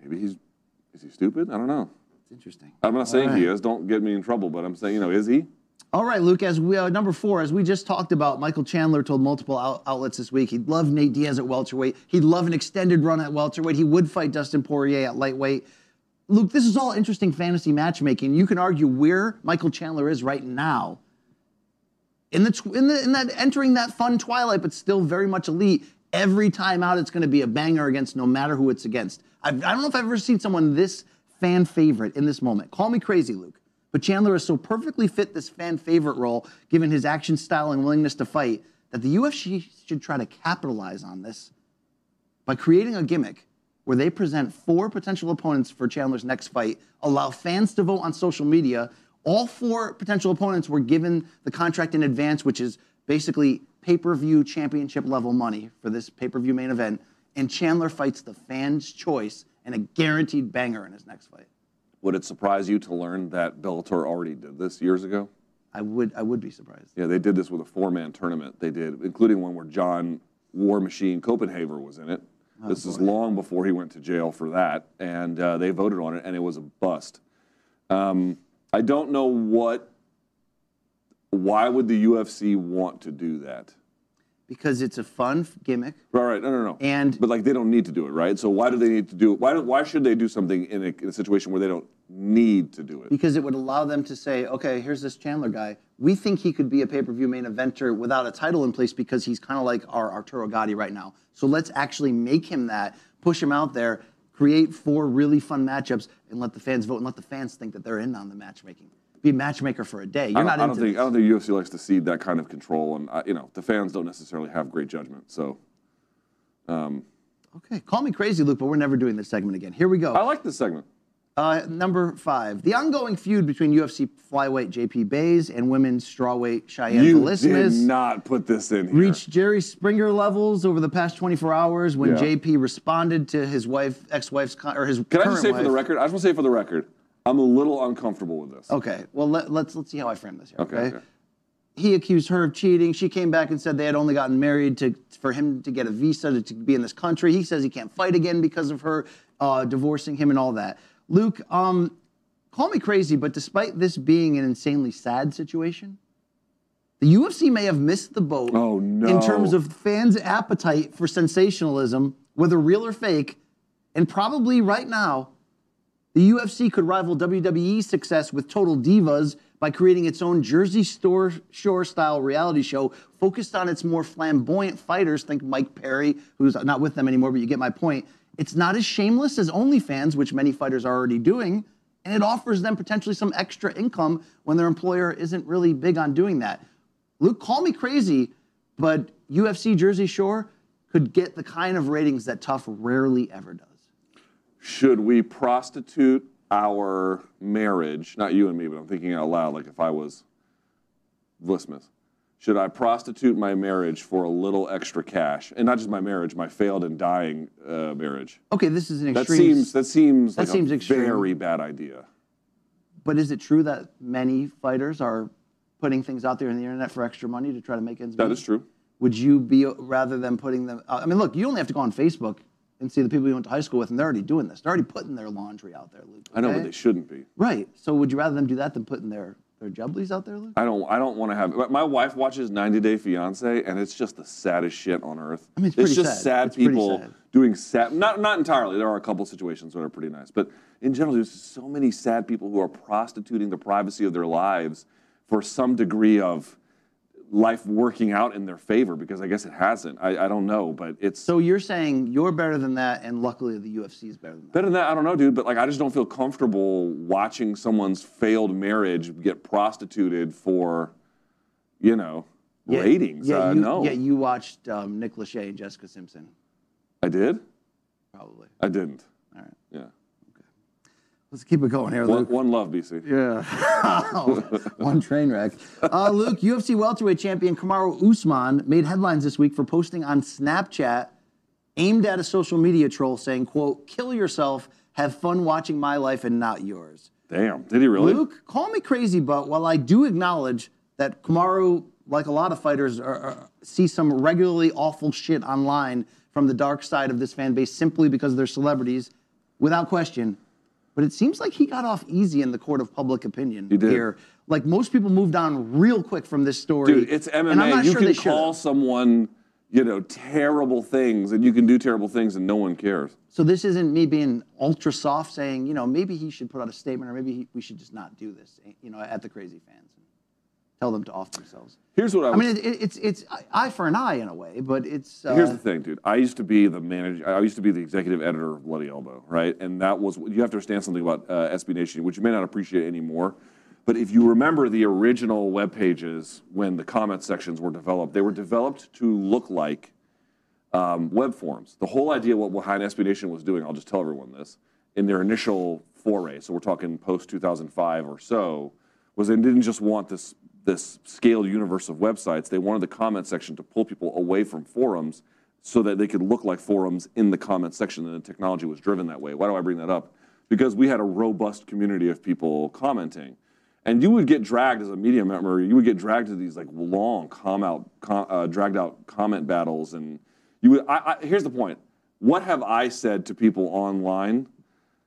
Maybe he's. Is he stupid? I don't know. It's interesting. I'm not saying he is. Don't get me in trouble. But I'm saying, you know, is he? All right, Luke. As we uh, number four, as we just talked about, Michael Chandler told multiple out- outlets this week he'd love Nate Diaz at welterweight. He'd love an extended run at welterweight. He would fight Dustin Poirier at lightweight. Luke, this is all interesting fantasy matchmaking. You can argue where Michael Chandler is right now in the, tw- in the in that entering that fun twilight, but still very much elite. Every time out, it's going to be a banger against no matter who it's against. I've, I don't know if I've ever seen someone this fan favorite in this moment. Call me crazy, Luke, but Chandler is so perfectly fit this fan favorite role, given his action style and willingness to fight, that the UFC should try to capitalize on this by creating a gimmick where they present four potential opponents for Chandler's next fight, allow fans to vote on social media. All four potential opponents were given the contract in advance, which is basically pay per view championship level money for this pay per view main event. And Chandler fights the fans' choice and a guaranteed banger in his next fight. Would it surprise you to learn that Bellator already did this years ago? I would, I would be surprised. Yeah, they did this with a four-man tournament. They did, including one where John War Machine Koppenhaver was in it. this is long before he went to jail for that, and uh, they voted on it, and it was a bust. Um, I don't know what. Why would the UFC want to do that? Because it's a fun gimmick. All right, no, no, no. And but like they don't need to do it, right? So why do they need to do it? Why don't, Why should they do something in a, in a situation where they don't need to do it? because it would allow them to say, okay, here's this Chandler guy. We think he could be a pay-per-view main eventer without a title in place because he's kind of like our Arturo Gatti right now. So let's actually make him that, push him out there, create four really fun matchups, and let the fans vote and let the fans think that they're in on the matchmaking. Be a matchmaker for a day. You're I not I don't think this. I don't think UFC likes to cede that kind of control, and uh, you know the fans don't necessarily have great judgment. So, um, Okay, call me crazy, Luke, but we're never doing this segment again. Here we go. I like this segment. Uh, number five, the ongoing feud between UFC flyweight JP Buys and women's strawweight Cheyenne you did not put this in here. reached Jerry Springer levels over the past 24 hours when Yeah. JP responded to his wife, ex-wife's, con- or his Can I current just say for the record? I just want to say for the record, I'm a little uncomfortable with this. Okay, well let, let's let's see how I frame this here. Okay, Okay. okay. He accused her of cheating. She came back and said they had only gotten married to for him to get a visa to, to be in this country. He says he can't fight again because of her uh, divorcing him and all that. Luke, um, call me crazy, but despite this being an insanely sad situation, the UFC may have missed the boat Oh, no. in terms of fans' appetite for sensationalism, whether real or fake, and probably right now, the UFC could rival WWE's success with Total Divas by creating its own Jersey Store Shore style reality show focused on its more flamboyant fighters. Think Mike Perry, who's not with them anymore, but you get my point. It's not as shameless as OnlyFans, which many fighters are already doing, and it offers them potentially some extra income when their employer isn't really big on doing that. Luke, call me crazy, but UFC Jersey Shore could get the kind of ratings that TUF rarely ever does. Should we prostitute our marriage? Not you and me, but I'm thinking out loud. Like if I was Vlismas, should I prostitute my marriage for a little extra cash, and not just my marriage, my failed and dying uh, marriage? Okay, this is an extreme. That seems that seems that like seems a extreme. very bad idea. But is it true that many fighters are putting things out there on the internet for extra money to try to make ends meet? That is true. Would you be rather than putting them? uh, I mean, look, you only have to go on Facebook and see the people you went to high school with, and they're already doing this. They're already putting their laundry out there, Luke. I know, but they shouldn't be. Right. So would you rather them do that than putting their their jubblies out there, Luke? I don't. I don't want to have. but My wife watches 90 Day Fiance, and it's just the saddest shit on earth. I mean, it's pretty just sad. sad It's people sad. doing sad. Not not entirely. There are a couple situations that are pretty nice, but in general, there's so many sad people who are prostituting the privacy of their lives for some degree of life working out in their favor. Because I guess it hasn't. I, I don't know, but it's So you're saying you're better than that, and luckily the UFC is better than that. Better than that, I don't know, dude. But like, I just don't feel comfortable watching someone's failed marriage get prostituted for, you know, Yeah, ratings. Yeah, uh, you, no, yeah, you watched um, Nick Lachey and Jessica Simpson, I did. probably. I didn't. All right. Yeah. Let's keep it going here, One, Luke. one love, BC. Yeah. One train wreck. Uh, Luke, UFC welterweight champion Kamaru Usman made headlines this week for posting on Snapchat aimed at a social media troll saying, quote, kill yourself, have fun watching my life and not yours. Damn. Did he really? Luke, call me crazy, but while I do acknowledge that Kamaru, like a lot of fighters, are, are, see some regularly awful shit online from the dark side of this fan base simply because they're celebrities, without question. But it seems like he got off easy in the court of public opinion He did. here. Like most people moved on real quick from this story. Dude, it's MMA. And I'm not you sure can they call someone, you know, terrible things, and you can do terrible things, and no one cares. So this isn't me being ultra soft saying, you know, maybe he should put out a statement or maybe he, we should just not do this, you know, at the crazy fans. Tell them to off themselves. Here's what I, I mean, it, it, it's it's eye for an eye in a way, but it's. Uh, Here's the thing, dude. I used to be the manager. I used to be the executive editor of Bloody Elbow, right? And that was you have to understand something about uh, SB Nation, which you may not appreciate anymore. But if you remember the original web pages when the comment sections were developed, they were developed to look like um, web forms. The whole idea what behind SB Nation was doing, I'll just tell everyone this, in their initial foray, so we're talking post 2005 or so, was they didn't just want this this scaled universe of websites. They wanted the comment section to pull people away from forums so that they could look like forums in the comment section, and the technology was driven that way. Why do I bring that up? Because we had a robust community of people commenting. And you would get dragged as a media member. You would get dragged to these like long, com out, com, uh, dragged out comment battles, and you would. I, I, here's the point: what have I said to people online,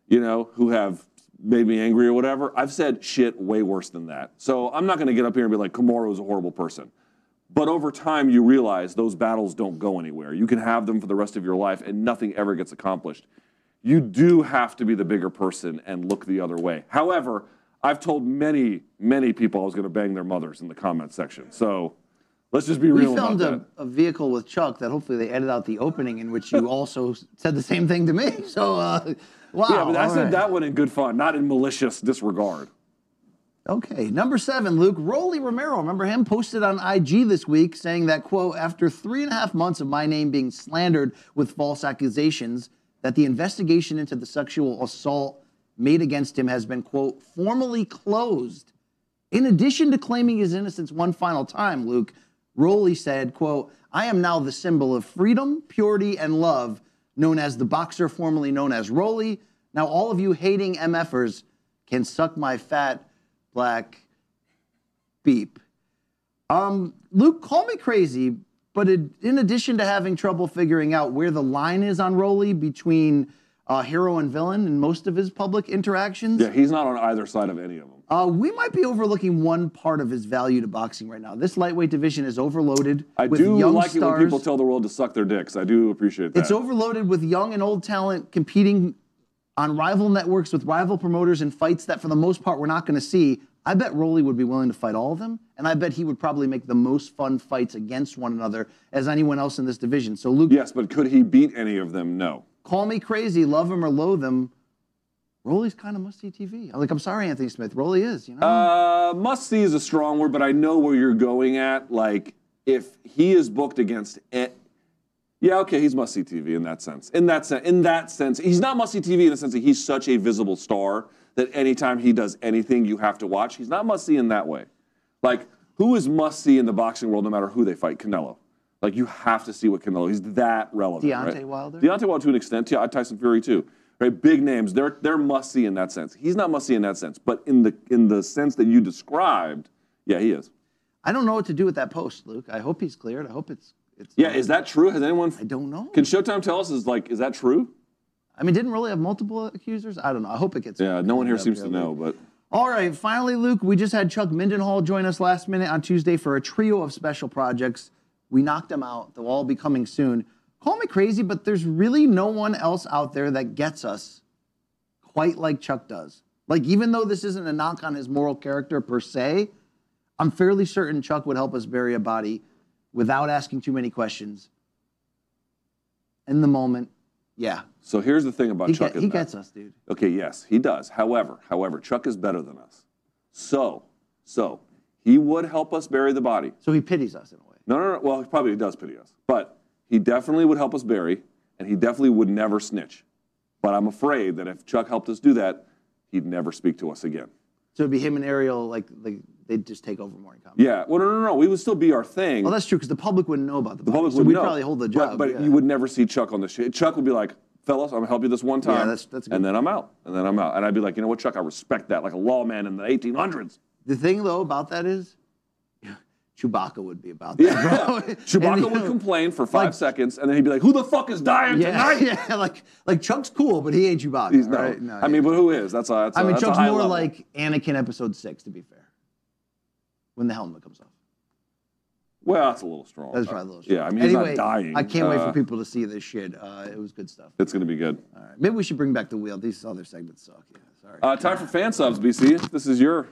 you know, who have made me angry or whatever? I've said shit way worse than that. So I'm not going to get up here and be like, Kamaru's a horrible person. But over time, you realize those battles don't go anywhere. You can have them for the rest of your life and nothing ever gets accomplished. You do have to be the bigger person and look the other way. However, I've told many, many people I was going to bang their mothers in the comment section. So let's just be real. We filmed a, a vehicle with Chuck that hopefully they edit out the opening in which you also said the same thing to me. So, uh, wow. Yeah, but I said right. that one in good fun, not in malicious disregard. Okay, number seven, Luke. Rolly Romero, remember him? Posted on IG this week saying that, quote, after three and a half months of my name being slandered with false accusations, that the investigation into the sexual assault made against him has been, quote, formally closed. In addition to claiming his innocence one final time, Luke, Rolly said, quote, I am now the symbol of freedom, purity, and love, known as the boxer formerly known as Rolly. Now all of you hating MFers can suck my fat black beep. Um, Luke, call me crazy, but it, in addition to having trouble figuring out where the line is on Rolly between uh, hero and villain in most of his public interactions, Yeah, he's not on either side of any of them. uh, we might be overlooking one part of his value to boxing right now. This lightweight division is overloaded I with do young like it when people tell the world to suck their dicks. I do appreciate that. It's overloaded with young and old talent competing on rival networks with rival promoters in fights that, for the most part, we're not going to see. I bet Rolly would be willing to fight all of them, and I bet he would probably make the most fun fights against one another as anyone else in this division. So, Luke, Yes, but could he beat any of them? No. Call me crazy, love him or loathe him. Rolly's kind of must see TV. Like, I'm sorry, Anthony Smith. Rolly is, you know. Uh, must see is a strong word, but I know where you're going at. Like, if he is booked against it, yeah, okay, he's must see TV in that sense. In that sense, in that sense, he's not must see TV in the sense that he's such a visible star that anytime he does anything, you have to watch. He's not must see in that way. Like, who is must see in the boxing world, no matter who they fight? Canelo. Like, you have to see what Canelo. He's that relevant. Deontay right? Wilder? Deontay Wilder to an extent. Yeah, Tyson Fury too. Right, big names. They're they're must see in that sense. He's not must see in that sense, but in the in the sense that you described, yeah, he is. I don't know what to do with that post, Luke. I hope he's cleared. I hope it's it's. Yeah, is that true? Has anyone? I don't know. Can Showtime tell us? Is like, is that true? I mean, didn't really have multiple accusers. I don't know. I hope it gets. Yeah, no one here seems to know, Luke. but All right, finally, Luke, we just had Chuck Mindenhall join us last minute on Tuesday for a trio of special projects. We knocked them out. They'll all be coming soon. Call me crazy, but there's really no one else out there that gets us quite like Chuck does. Like, even though this isn't a knock on his moral character per se, I'm fairly certain Chuck would help us bury a body without asking too many questions. In the moment, yeah. so here's the thing about He, Chuck. get- he that- gets us, dude. Okay, yes, he does. However, however, Chuck is better than us. So, so he would help us bury the body. So he pities us in a way. No, no, no. Well, he probably does pity us, but he definitely would help us bury, and he definitely would never snitch. But I'm afraid that if Chuck helped us do that, he'd never speak to us again. So it'd be him and Ariel, like, like they'd just take over morning comedy. Yeah. Well, no, no, no. We would still be our thing. Well, that's true because the public wouldn't know about the, the public so would we'd know. probably hold the job. But, yeah. you would never see Chuck on the show. Chuck would be like, "Fellas, I'm gonna help you this one time." that's- that's good. And then I'm out. And then I'm out. And I'd be like, you know what, Chuck? I respect that, like a lawman in the 1800s. The thing though about that is, Chewbacca would be about that. Yeah. Chewbacca And, would know, complain for five like- seconds, and then he'd be like, "Who the fuck is dying Yeah, tonight?" yeah, like like Chuck's cool, but he ain't Chewbacca. He's right? No, I mean, but who is? That's a. That's I mean, that's Chuck's more level. like Anakin Episode Six, to be fair. When the helmet comes off, Well, that's a little strong. that's probably a little. Yeah, I mean, he's anyway, not dying. I can't wait Uh, for people to see this shit. Uh, it was good stuff. It's gonna be good. All right, maybe we should bring back the wheel. These other segments suck. Yeah, sorry. Uh, time for fan subs, BC. This is your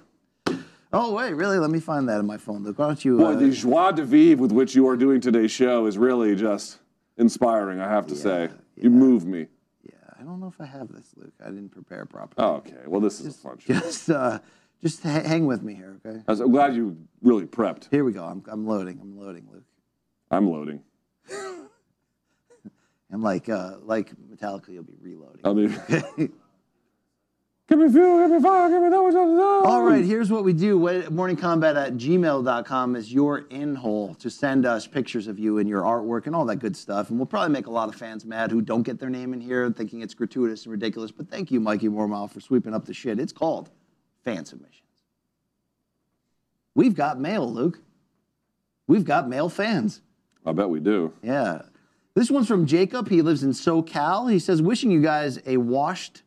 oh wait, really? Let me find that in my phone, Luke. Why don't you? boy. uh, the joie de vivre with which you are doing today's show is really just inspiring. I have to say, you move me. Yeah, I don't know if I have this, Luke. I didn't prepare properly. Oh, okay. Well, this is a fun show. Just, uh, just ha- hang with me here, okay? I was- I'm glad you really prepped. Here we go. I'm, I'm loading. I'm loading, Luke. I'm loading. And like, uh, like Metallica, you'll be reloading. I mean, give me fuel, give me fire, give me that which I. All right, here's what we do. Wa- Morningcombat at gmail.com is your in hole to send us pictures of you and your artwork and all that good stuff. And we'll probably make a lot of fans mad who don't get their name in here thinking it's gratuitous and ridiculous. But thank you, Mikey Mormile, for sweeping up the shit. It's called fan submissions. We've got mail, Luke. We've got male fans. I bet we do. Yeah. This one's from Jacob. He lives in SoCal. He says, wishing you guys a washed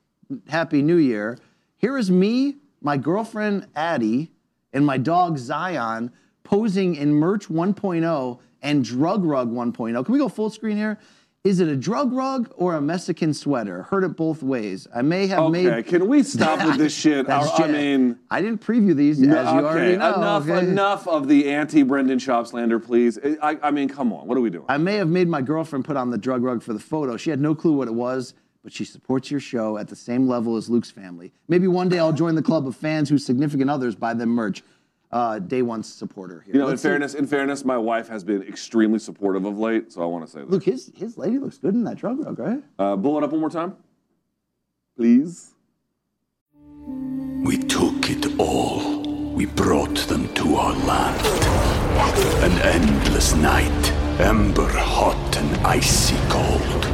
happy new year. Here is me, my girlfriend Addie, and my dog Zion posing in merch 1.0 and drug rug 1.0. Can we go full screen here? Is it a drug rug or a Mexican sweater? Heard it both ways. I may have made. Okay, can we stop with this shit? I, I mean, I didn't preview these as you already know. enough, okay? enough of the anti-Brendan Schaub slander, please. I, I mean, come on, what are we doing? I may have made my girlfriend put on the drug rug for the photo. She had no clue what it was, but she supports your show at the same level as Luke's family. Maybe one day I'll join the club of fans whose significant others buy them merch. Uh, day one supporter here. You know, in Let's see. fairness, in fairness, my wife has been extremely supportive of late, so I want to say that. Luke, his his lady looks good in that drug rug, right? Uh, blow it up one more time, please. We took it all. We brought them to our land. An endless night, ember hot and icy cold.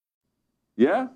Yeah,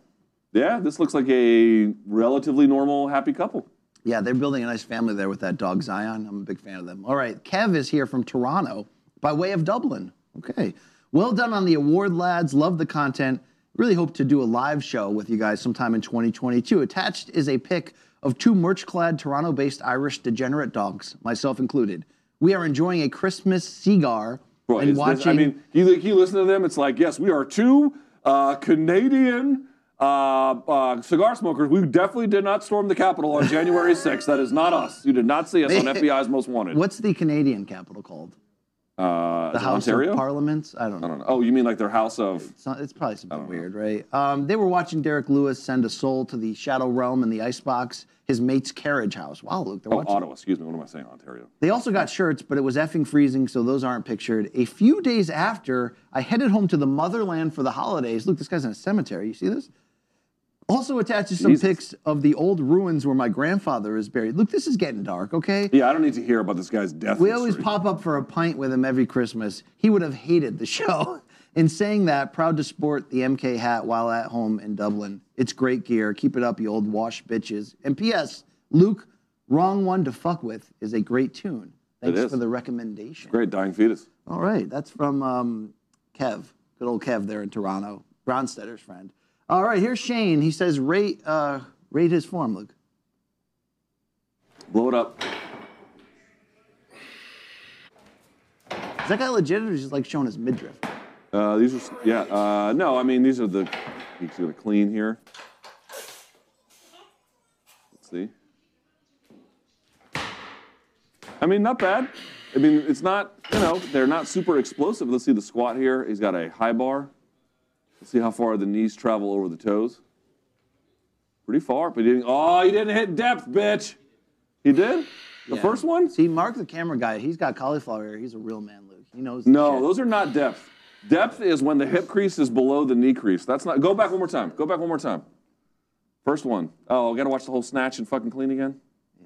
yeah. This looks like a relatively normal, happy couple. Yeah, they're building a nice family there with that dog Zion. I'm a big fan of them. All right, Kev is here from Toronto by way of Dublin. Okay. Well done on the award, lads. Love the content. Really hope to do a live show with you guys sometime in 2022. Attached is a pic of two merch clad Toronto based Irish degenerate dogs, myself included. We are enjoying a Christmas cigar Bro, and is this- watching. I mean, you, you listen to them, it's like, yes, we are two uh, Canadian uh, uh, cigar smokers. We definitely did not storm the Capitol on January 6th. That is not us. You did not see us on FBI's Most Wanted. What's the Canadian capital called? Uh, The House Ontario? of Parliaments? I don't know. I don't know. Oh, you mean like their House of. It's, not, it's probably something weird, right? Um, they were watching Derrick Lewis send a soul to the Shadow Realm in the icebox, his mate's carriage house. Wow, Luke, they're Oh, watching. Ottawa. Excuse me. What am I saying? Ontario. They also got shirts, but it was effing freezing, so those aren't pictured. A few days after, I headed home to the motherland for the holidays. Look, this guy's in a cemetery. You see this? Also attaches some Jesus. pics of the old ruins where my grandfather is buried. Look, this is getting dark, okay? Yeah, I don't need to hear about this guy's death. We always pop up for a pint with him every Christmas. He would have hated the show. In saying that, proud to sport the MK hat while at home in Dublin. It's great gear. Keep it up, you old wash bitches. And P.S. Luke, Wrong One to Fuck With is a great tune. Thanks is. for the recommendation. Great, dying fetus. All right, that's from um, Kev, good old Kev there in Toronto, Bronstetter's friend. All right, here's Shane. He says, rate, uh, rate his form, Luke. Blow it up. Is that guy legit or is he just like showing his midriff? Uh, these are, yeah, uh, no, I mean, these are the, he's gonna clean here. Let's see. I mean, not bad. I mean, it's not, you know, they're not super explosive. Let's see the squat here. He's got a high bar. See how far the knees travel over the toes. Pretty far, but he didn't, oh, he didn't hit depth, bitch. He did? The Yeah. first one? See, Mark, the camera guy, he's got cauliflower ear. He's a real man, Luke. He knows. the No, those are not depth. Depth is when the hip crease is below the knee crease. That's not. Go back one more time. Go back one more time. First one. Oh, I gotta watch the whole snatch and fucking clean again.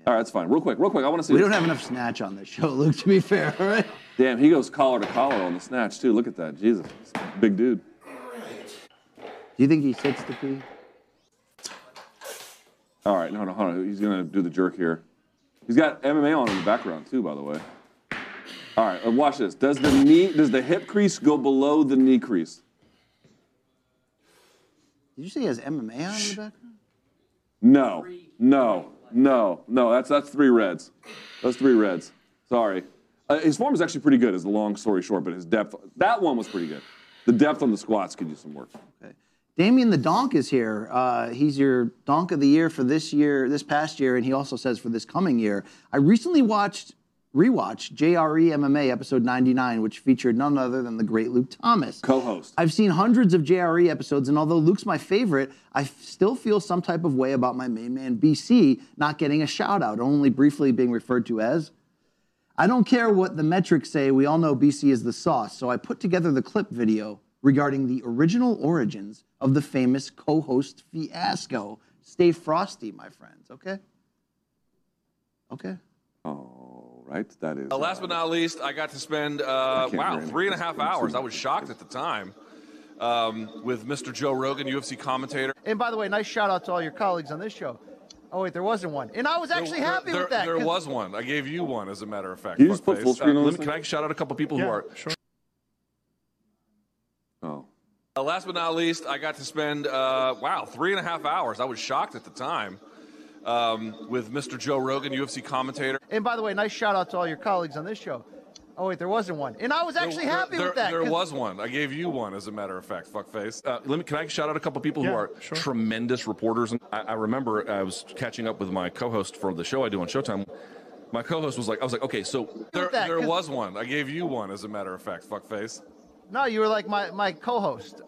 All right, that's fine. Real quick, real quick. I want to see. We this. don't have enough snatch on this show, Luke. To be fair, all right. Damn, he goes collar to collar on the snatch too. Look at that. Jesus, big dude. Do you think he sits to pee? All right, no, no, hold on. He's gonna do the jerk here. He's got MMA on in the background too, by the way. All right, uh, watch this. Does the knee, does the hip crease go below the knee crease? Did you say he has MMA on in the background? No, no, no, no. That's that's three reds. That's three reds. Sorry. Uh, his form is actually pretty good. Is the long story short, but his depth. That one was pretty good. The depth on the squats could use some work. Okay. Damien the Donk is here. Uh, he's your Donk of the Year for this year, this past year, and he also says for this coming year. I recently watched rewatch JRE MMA episode 99, which featured none other than the great Luke Thomas. Co-host. I've seen hundreds of JRE episodes, and although Luke's my favorite, I still feel some type of way about my main man BC not getting a shout out, only briefly being referred to as. I don't care what the metrics say, we all know BC is the sauce, so I put together the clip video regarding the original origins of the famous co host fiasco. Stay frosty, my friends, okay? Okay. All right, that is. Uh, last but not least, I got to spend uh, wow three and a half hours. I was shocked at the time um, with Mr. Joe Rogan, UFC commentator. And by the way, nice shout out to all your colleagues on this show. Oh wait, there wasn't one, and I was actually There- happy there, with that. There 'cause- was one. I gave you one, as a matter of fact. You just put full screen on let me- Can I shout out a couple people who are? sure. Oh. Uh, last but not least, I got to spend uh, wow three and a half hours. I was shocked at the time um, with Mr. Joe Rogan, UFC commentator. And by the way, nice shout out to all your colleagues on this show. Oh wait, there wasn't one, and I was actually there, happy there, with that. There 'cause- was one. I gave you one, as a matter of fact. Fuckface. Uh, let me. Can I shout out a couple people who are sure. tremendous reporters? And I, I remember I was catching up with my co-host for the show I do on Showtime. My co-host was like, I was like, okay, so there, that, there 'cause- was one. I gave you one, as a matter of fact. Fuckface. No, you were like my, my co-host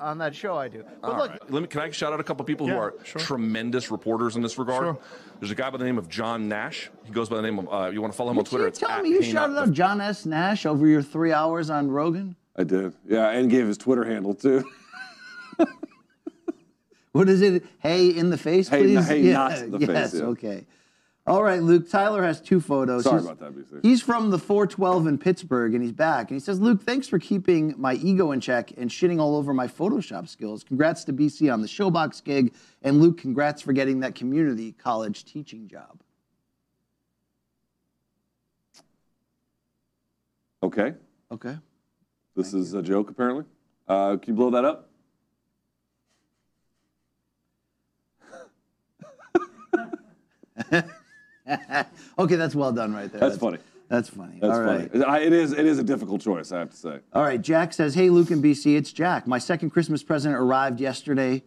on that show I do. But All look, right. Let me. Can I shout out a couple people who are sure. tremendous reporters in this regard? Sure. There's a guy by the name of John Nash. He goes by the name of. Uh, you want to follow him on Did Twitter? you It's tell me you shouted out John S. Nash over your three hours on Rogan? I did. Yeah, and gave his Twitter handle too. What is it? Hey, in the face, Hey, please? hey, not the face, yes, yeah. okay. All right, Luke. Tyler has two photos. Sorry He's- about that, BC. He's from the 412 in Pittsburgh, and he's back. And he says, Luke, thanks for keeping my ego in check and shitting all over my Photoshop skills. Congrats to BC on the Showbox gig. And Luke, congrats for getting that community college teaching job. Okay, Okay. this is a joke apparently. Uh, can you blow that up? okay, that's well done right there. That's funny. That's funny. That's All right. funny. I, it is. It is a difficult choice, I have to say. All right, Jack says, Hey, Luke and BC, it's Jack. My second Christmas present arrived yesterday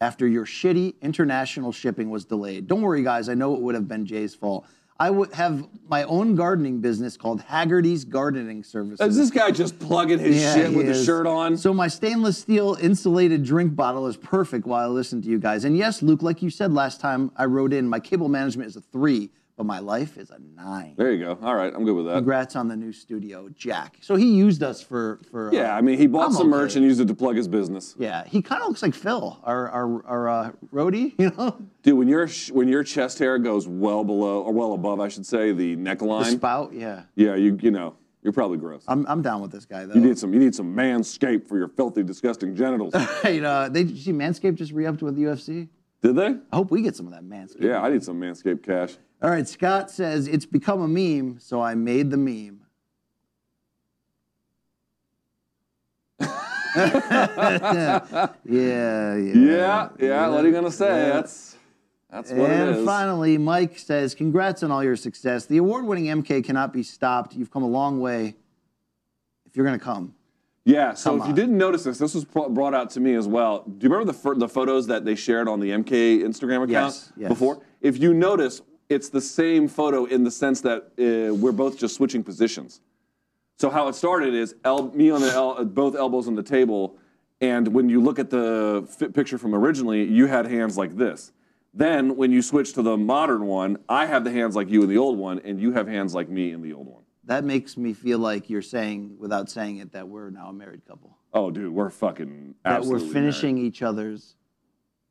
after your shitty international shipping was delayed. Don't worry, guys. I know it would have been Jay's fault. I would have my own gardening business called Haggerty's Gardening Services. Is this guy just plugging his shit with is. shirt on? So my stainless steel insulated drink bottle is perfect while I listen to you guys. And yes, Luke, like you said last time I wrote in, my cable management is a three, but my life is a nine. There you go. All right, I'm good with that. Congrats on the new studio, Jack. So he used us for for. uh, Yeah, I mean, he bought I'm some merch and used it to plug his business. Yeah, he kind of looks like Phil, our our, our uh, roadie. You know, Dude, when your sh- when your chest hair goes well below or well above, I should say, the neckline. the spout. Yeah, Yeah, you you know, you're probably gross. I'm I'm down with this guy though. You need some you need some manscape for your filthy, disgusting genitals. Hey, uh, they did you see Manscaped just re-upped with the UFC. Did they? I hope we get some of that Manscaped. Yeah, I need some manscaped cash. All right, Scott says it's become a meme, so I made the meme. yeah, yeah. Yeah, yeah. What are you gonna say? Yeah. That's that's what and it is. finally, Mike says, Congrats on all your success. The award winning MK cannot be stopped. You've come a long way if you're going to come. Yeah. So Come if you didn't notice this, this was brought out to me as well. Do you remember the the photos that they shared on the MK Instagram account Yes, yes. before? If you notice, it's the same photo in the sense that uh, we're both just switching positions. So how it started is el- me on the el- both elbows on the table, and when you look at the fi- picture from originally, you had hands like this. Then when you switch to the modern one, I have the hands like you in the old one, and you have hands like me in the old one. That makes me feel like you're saying, without saying it, that we're now a married couple. Oh, dude, we're fucking That we're finishing married. each other's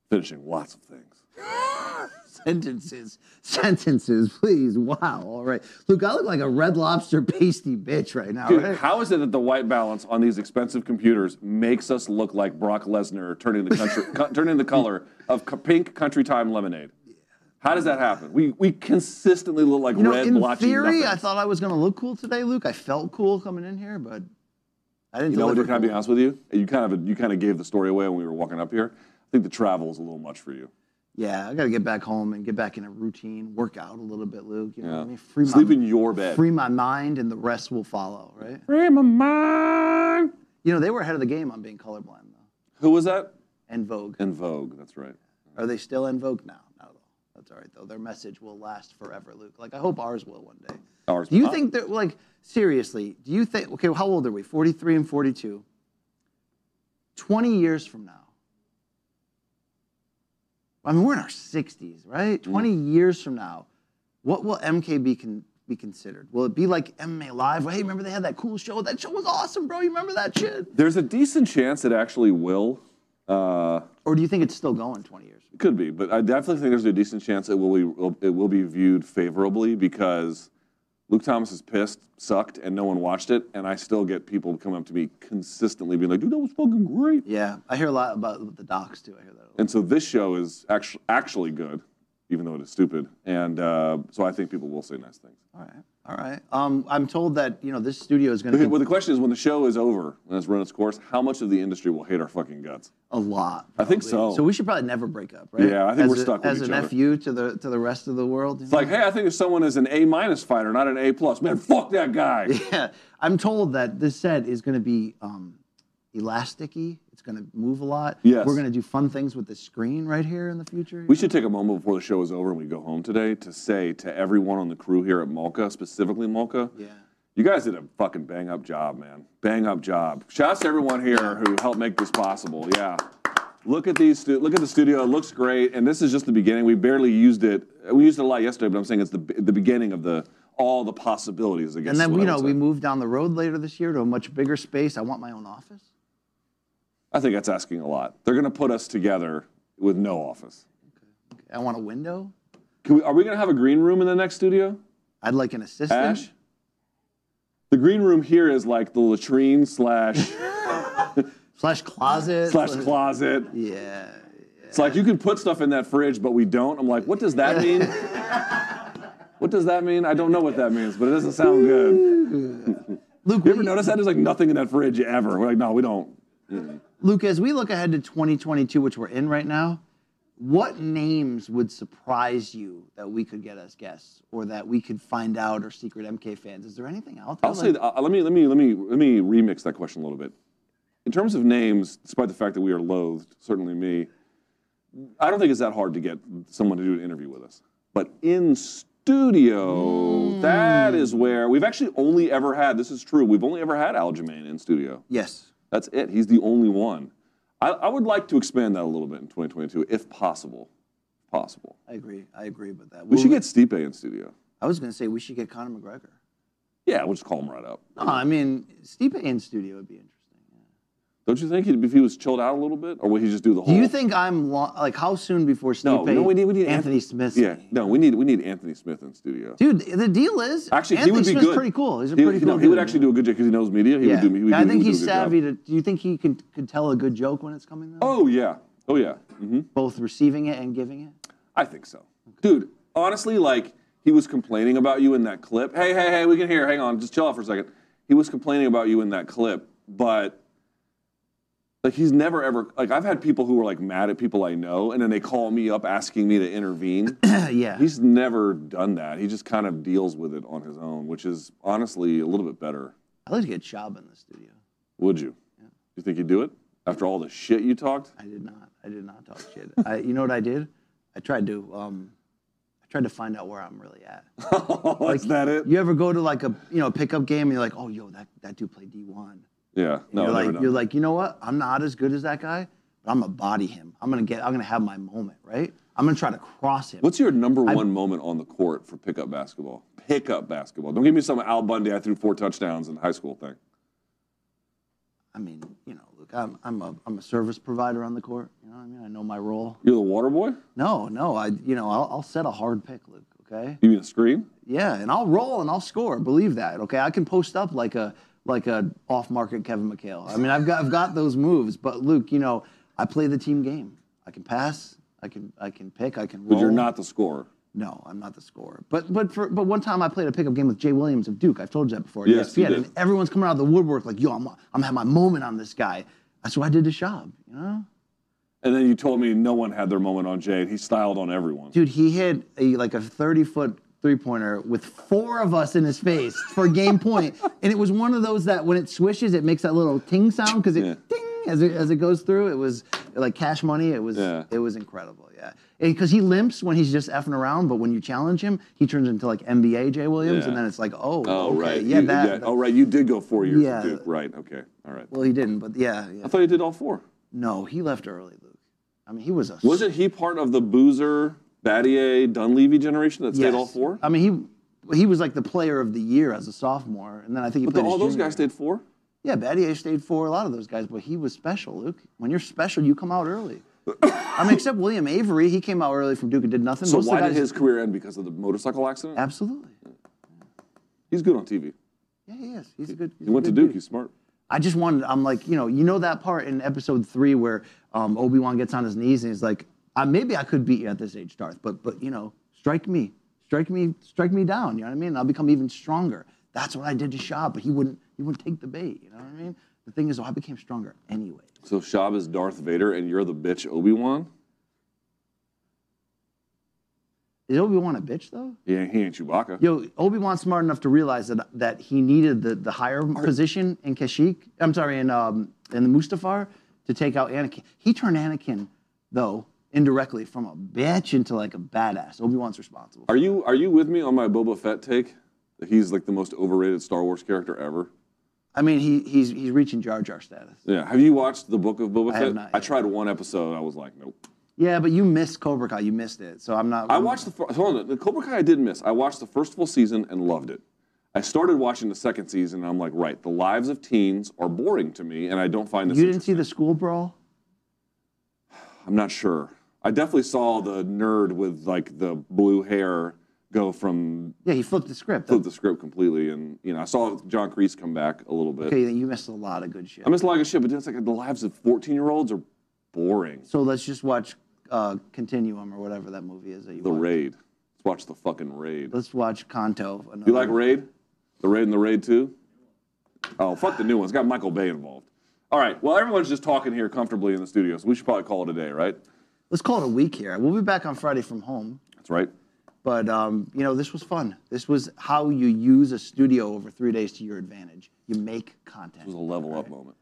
finishing lots of things. sentences. Sentences, please. Wow. All right. Luke, I look like a red lobster pasty bitch right now, Dude, right? how is it that the white balance on these expensive computers makes us look like Brock Lesnar turning the country, co- turning the color of pink country time lemonade? How does that happen? We we consistently look like You know, red in blotchy theory, I thought I was going to look cool today, Luke. I felt cool coming in here, but I didn't You know what? deliver Can I be honest with you? You kind of you kind of gave the story away when we were walking up here. I think the travel is a little much for you. Yeah, I got to get back home and get back in a routine, work out a little bit, Luke. You know what I Yeah. mean? Free Sleep my, in your bed. Free my mind, and the rest will follow, right? Free my mind. You know, they were ahead of the game on being colorblind, though. Who was that? En Vogue. In Vogue. That's right. Are they still en vogue now? Not at all. That's all right though. Their message will last forever, Luke. Like I hope ours will one day. Ours Do you will. think that like seriously? Do you think? Okay, how old are we? Forty-three and forty-two. Twenty years from now. I mean, we're in our sixties, right? Twenty years from now, what will MK be con- be considered? Will it be like MMA Live? Hey, remember they had that cool show? That show was awesome, bro. You remember that shit? There's a decent chance it actually will. Uh, Or do you think it's still going twenty years? It could be, but I definitely think there's a decent chance it will be it will be viewed favorably because Luke Thomas is pissed, sucked, and no one watched it, and I still get people coming up to me consistently being like, "Dude, that was fucking great." Yeah, I hear a lot about the docs too. I hear that. And so this show is actually actually good, even though it is stupid, and uh, so I think people will say nice things. All right, all right. Um, I'm told that you know this studio is going to be. Well, the question is, when the show is over when it's run its course, how much of the industry will hate our fucking guts? a lot. I think so. So we should probably never break up, right? Yeah, I think as we're a- stuck with as an other. fu to the to the rest of the world. It's like, hey, I think if someone is an A minus fighter, not an A plus, man, fuck that guy. Yeah, I'm told that this set is going to be um, elasticy. It's going to move a lot. Yes. We're going to do fun things with the screen right here in the future. We should take a moment before the show is over and we go home today to say to everyone on the crew here at Malka, specifically Malka, yeah. you guys did a fucking bang up job, man. Bang up job. Shouts to everyone here who helped make this possible. Yeah. Look at these. Stu- look at the studio. It looks great, and this is just the beginning. We barely used it. We used it a lot yesterday, but I'm saying it's the the beginning of the all the possibilities. I guess. And then you know we move down the road later this year to a much bigger space. I want my own office. I think that's asking a lot. They're going to put us together with no office. Okay. I want a window. Can we, are we going to have a green room in the next studio? I'd like an assistant. Ash? The green room here is like the latrine slash slash closet slash closet. Yeah. It's like you can put stuff in that fridge, but we don't. I'm like, what does that mean? what does that mean? I don't know what that means, but it doesn't sound good. Luke, you ever notice that? There's like nothing in that fridge ever. We're like, no, we don't. Luke, as we look ahead to 2022, which we're in right now, what names would surprise you that we could get as guests, or that we could find out, or secret MK fans? Is there anything out there? I'll say, uh, let me let me let me let me remix that question a little bit. In terms of names, despite the fact that we are loathed, certainly me, I don't think it's that hard to get someone to do an interview with us. But in studio, that is where we've actually only ever had. This is true. We've only ever had Aljamain in studio. Yes. That's it. He's the only one. I, I would like to expand that a little bit in 2022, if possible. Possible. I agree. I agree with that. We should We'll- get Stipe in studio. I was going to say we should get Conor McGregor. Yeah, we'll just call him right up. No, I mean Stipe in studio would be interesting. Don't you think if he was chilled out a little bit, or would he just do the whole? Do you think I'm lo- like how soon before Stipe? No, no, we need we need Anthony Smith. Yeah, no, we need we need Anthony Smith in studio. Dude, the deal is Actually, Anthony he would be Smith's good. pretty cool. He's a He- pretty he- cool. no, he would actually do a good job because he knows media. He yeah. would do. He would I do, think he he's do a good job. savvy. To, do you think he could could tell a good joke when it's coming? Though? Oh yeah, oh yeah. hmm Both receiving it and giving it. I think so, dude. Honestly, like he was complaining about you in that clip. Hey, hey, hey, we can hear. Hang on, just chill out for a second. He was complaining about you in that clip, but like he's never ever like I've had people who are like mad at people I know, and then they call me up asking me to intervene. yeah. He's never done that. He just kind of deals with it on his own, which is honestly a little bit better. I'd like to get Schaub in the studio. Would you? Yeah. You think you'd do it after all the shit you talked? I did not. I did not talk shit. I, you know what I did? I tried to. Um, I tried to find out where I'm really at. Is that it? You ever go to like a you know a pickup game and you're like, oh yo, that that dude played D1. Yeah. No, you're like you're like you know what? I'm not as good as that guy, but I'm gonna body him. I'm gonna get. I'm gonna have my moment, right? I'm gonna try to cross him. What's your number I- one moment on the court for pickup basketball? Pickup basketball. Don't give me some Al Bundy. I threw four touchdowns in high school thing. I mean, you know, look, I'm I'm a I'm a service provider on the court. You know what I mean? I know my role. You're the water boy. No, no, I you know I'll, I'll set a hard pick, Luke. Okay. You mean a screen? Yeah, and I'll roll and I'll score. Believe that. Okay, I can post up like a like a off market Kevin McHale. I mean, I've got I've got those moves. But Luke, you know, I play the team game. I can pass. I can I can pick. I can roll. But you're not the scorer. No, I'm not the scorer. But but for but one time I played a pickup game with Jay Williams of Duke. I've told you that before. Yes, ESPN, did. and everyone's coming out of the woodwork like, yo, I'm I'm having my moment on this guy. That's what I did to Schaub. You know, And then you told me no one had their moment on Jay, and he styled on everyone. dude, he hit a like a 30 foot three pointer with four of us in his face for game point, and it was one of those that when it swishes, it makes that little ting sound because it Yeah. ding as it as it goes through. It was like cash money. It was Yeah. it was incredible. Yeah, because he limps when he's just effing around, but when you challenge him, he turns into like NBA Jay Williams, and then it's like, oh, Oh, okay, right. yeah, You- that. Oh, right. You did go four years Yeah. Duke. Right. Okay. All right. Well, he didn't, but yeah, yeah. I thought you did all four. No, he left early, Luke. I mean, he was a Wasn't he part of the Boozer, Battier, Dunleavy generation that stayed Yes. all four? I mean, he he was like the player of the year as a sophomore, and then I think he But played the- his all those junior guys stayed four. Yeah, Battier stayed for a lot of those guys, but he was special, Luke. When you're special, you come out early. I mean, except William Avery, he came out early from Duke and did nothing. So Most of why the did guys- his career end because of the motorcycle accident? Absolutely. He's good on TV. Yeah, he is. He's a good. He he's a went to good Duke. dude. He's smart. I just wanted. I'm like, you know, you know that part in episode three where um, Obi Wan gets on his knees and he's like, uh, maybe I could beat you at this age, Darth, but but you know, strike me, strike me, strike me down. You know what I mean? I'll become even stronger. That's what I did to Shah, but he wouldn't. He wouldn't take the bait. You know what I mean? The thing is, though, I became stronger anyway. So Schaub is Darth Vader, and you're the bitch Obi Wan. Is Obi Wan a bitch though? Yeah, he ain't Chewbacca. Yo, Obi Wan's smart enough to realize that that he needed the, the higher position in Kashyyyk. I'm sorry, in um in the Mustafar to take out Anakin. He turned Anakin though indirectly from a bitch into like a badass. Obi Wan's responsible. Are you are you with me on my Boba Fett take? That he's like the most overrated Star Wars character ever. I mean, he he's he's reaching Jar Jar status. Yeah. Have you watched the Book of Boba I Fett? have not I tried one episode. I was like, nope. Yeah, but you missed Cobra Kai. You missed it. So I'm not. I watched the hold on. The Cobra Kai I did miss. I watched the first full season and loved it. I started watching the second season and I'm like, right, the lives of teens are boring to me, and I don't find this. You didn't see the school brawl? I'm not sure. I definitely saw the nerd with like the blue hair go from Yeah, he flipped the script. flipped the script completely, and you know I saw John Kreese come back a little bit. Okay, then you missed a lot of good shit. I missed a lot of shit, but it's like the lives of 14 year olds are boring. So let's just watch uh, Continuum or whatever that movie is that you The watch. raid. Let's watch the fucking raid. Let's watch Kanto. You like Raid? The Raid and the Raid 2? Oh, fuck the new one. It's got Michael Bay involved. All right. Well, everyone's just talking here comfortably in the studio, so we should probably call it a day, right? Let's call it a week here. We'll be back on Friday from home. That's right. But um, you know, this was fun. This was how you use a studio over three days to your advantage. You make content. It was a level up moment.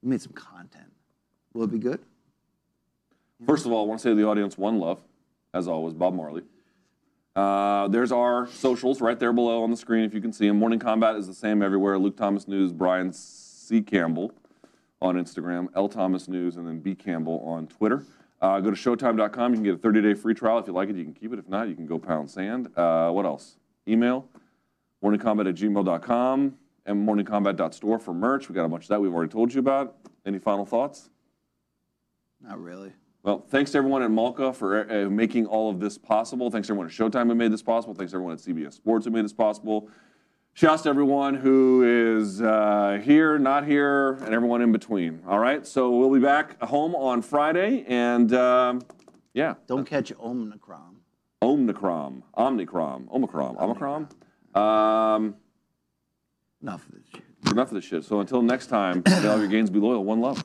We made some content. Will it be good? First of all, I want to say to the audience one love, as always, Bob Marley. Uh, there's our socials right there below on the screen if you can see them. Morning Combat is the same everywhere. Luke Thomas News, Brian C. Campbell on Instagram, L Thomas News, and then B Campbell on Twitter. Uh, go to Showtime.com. You can get a 30-day free trial. If you like it, you can keep it. If not, you can go pound sand. Uh, what else? Email morningcombat at gmail.com and morningcombat.store for merch. We got a bunch of that we've already told you about. Any final thoughts? Not really. Well, thanks to everyone at Malka for uh, making all of this possible. Thanks to everyone at Showtime who made this possible. Thanks to everyone at CBS Sports who made this possible. Shouts to everyone who is uh, here, not here, and everyone in between. All right, so we'll be back home on Friday, and um, yeah. Don't catch Omicron. Omicron, Omnicron, Omicron, Omicron. Um, Enough of this shit. enough of this shit. So until next time, all your gains be loyal. One love.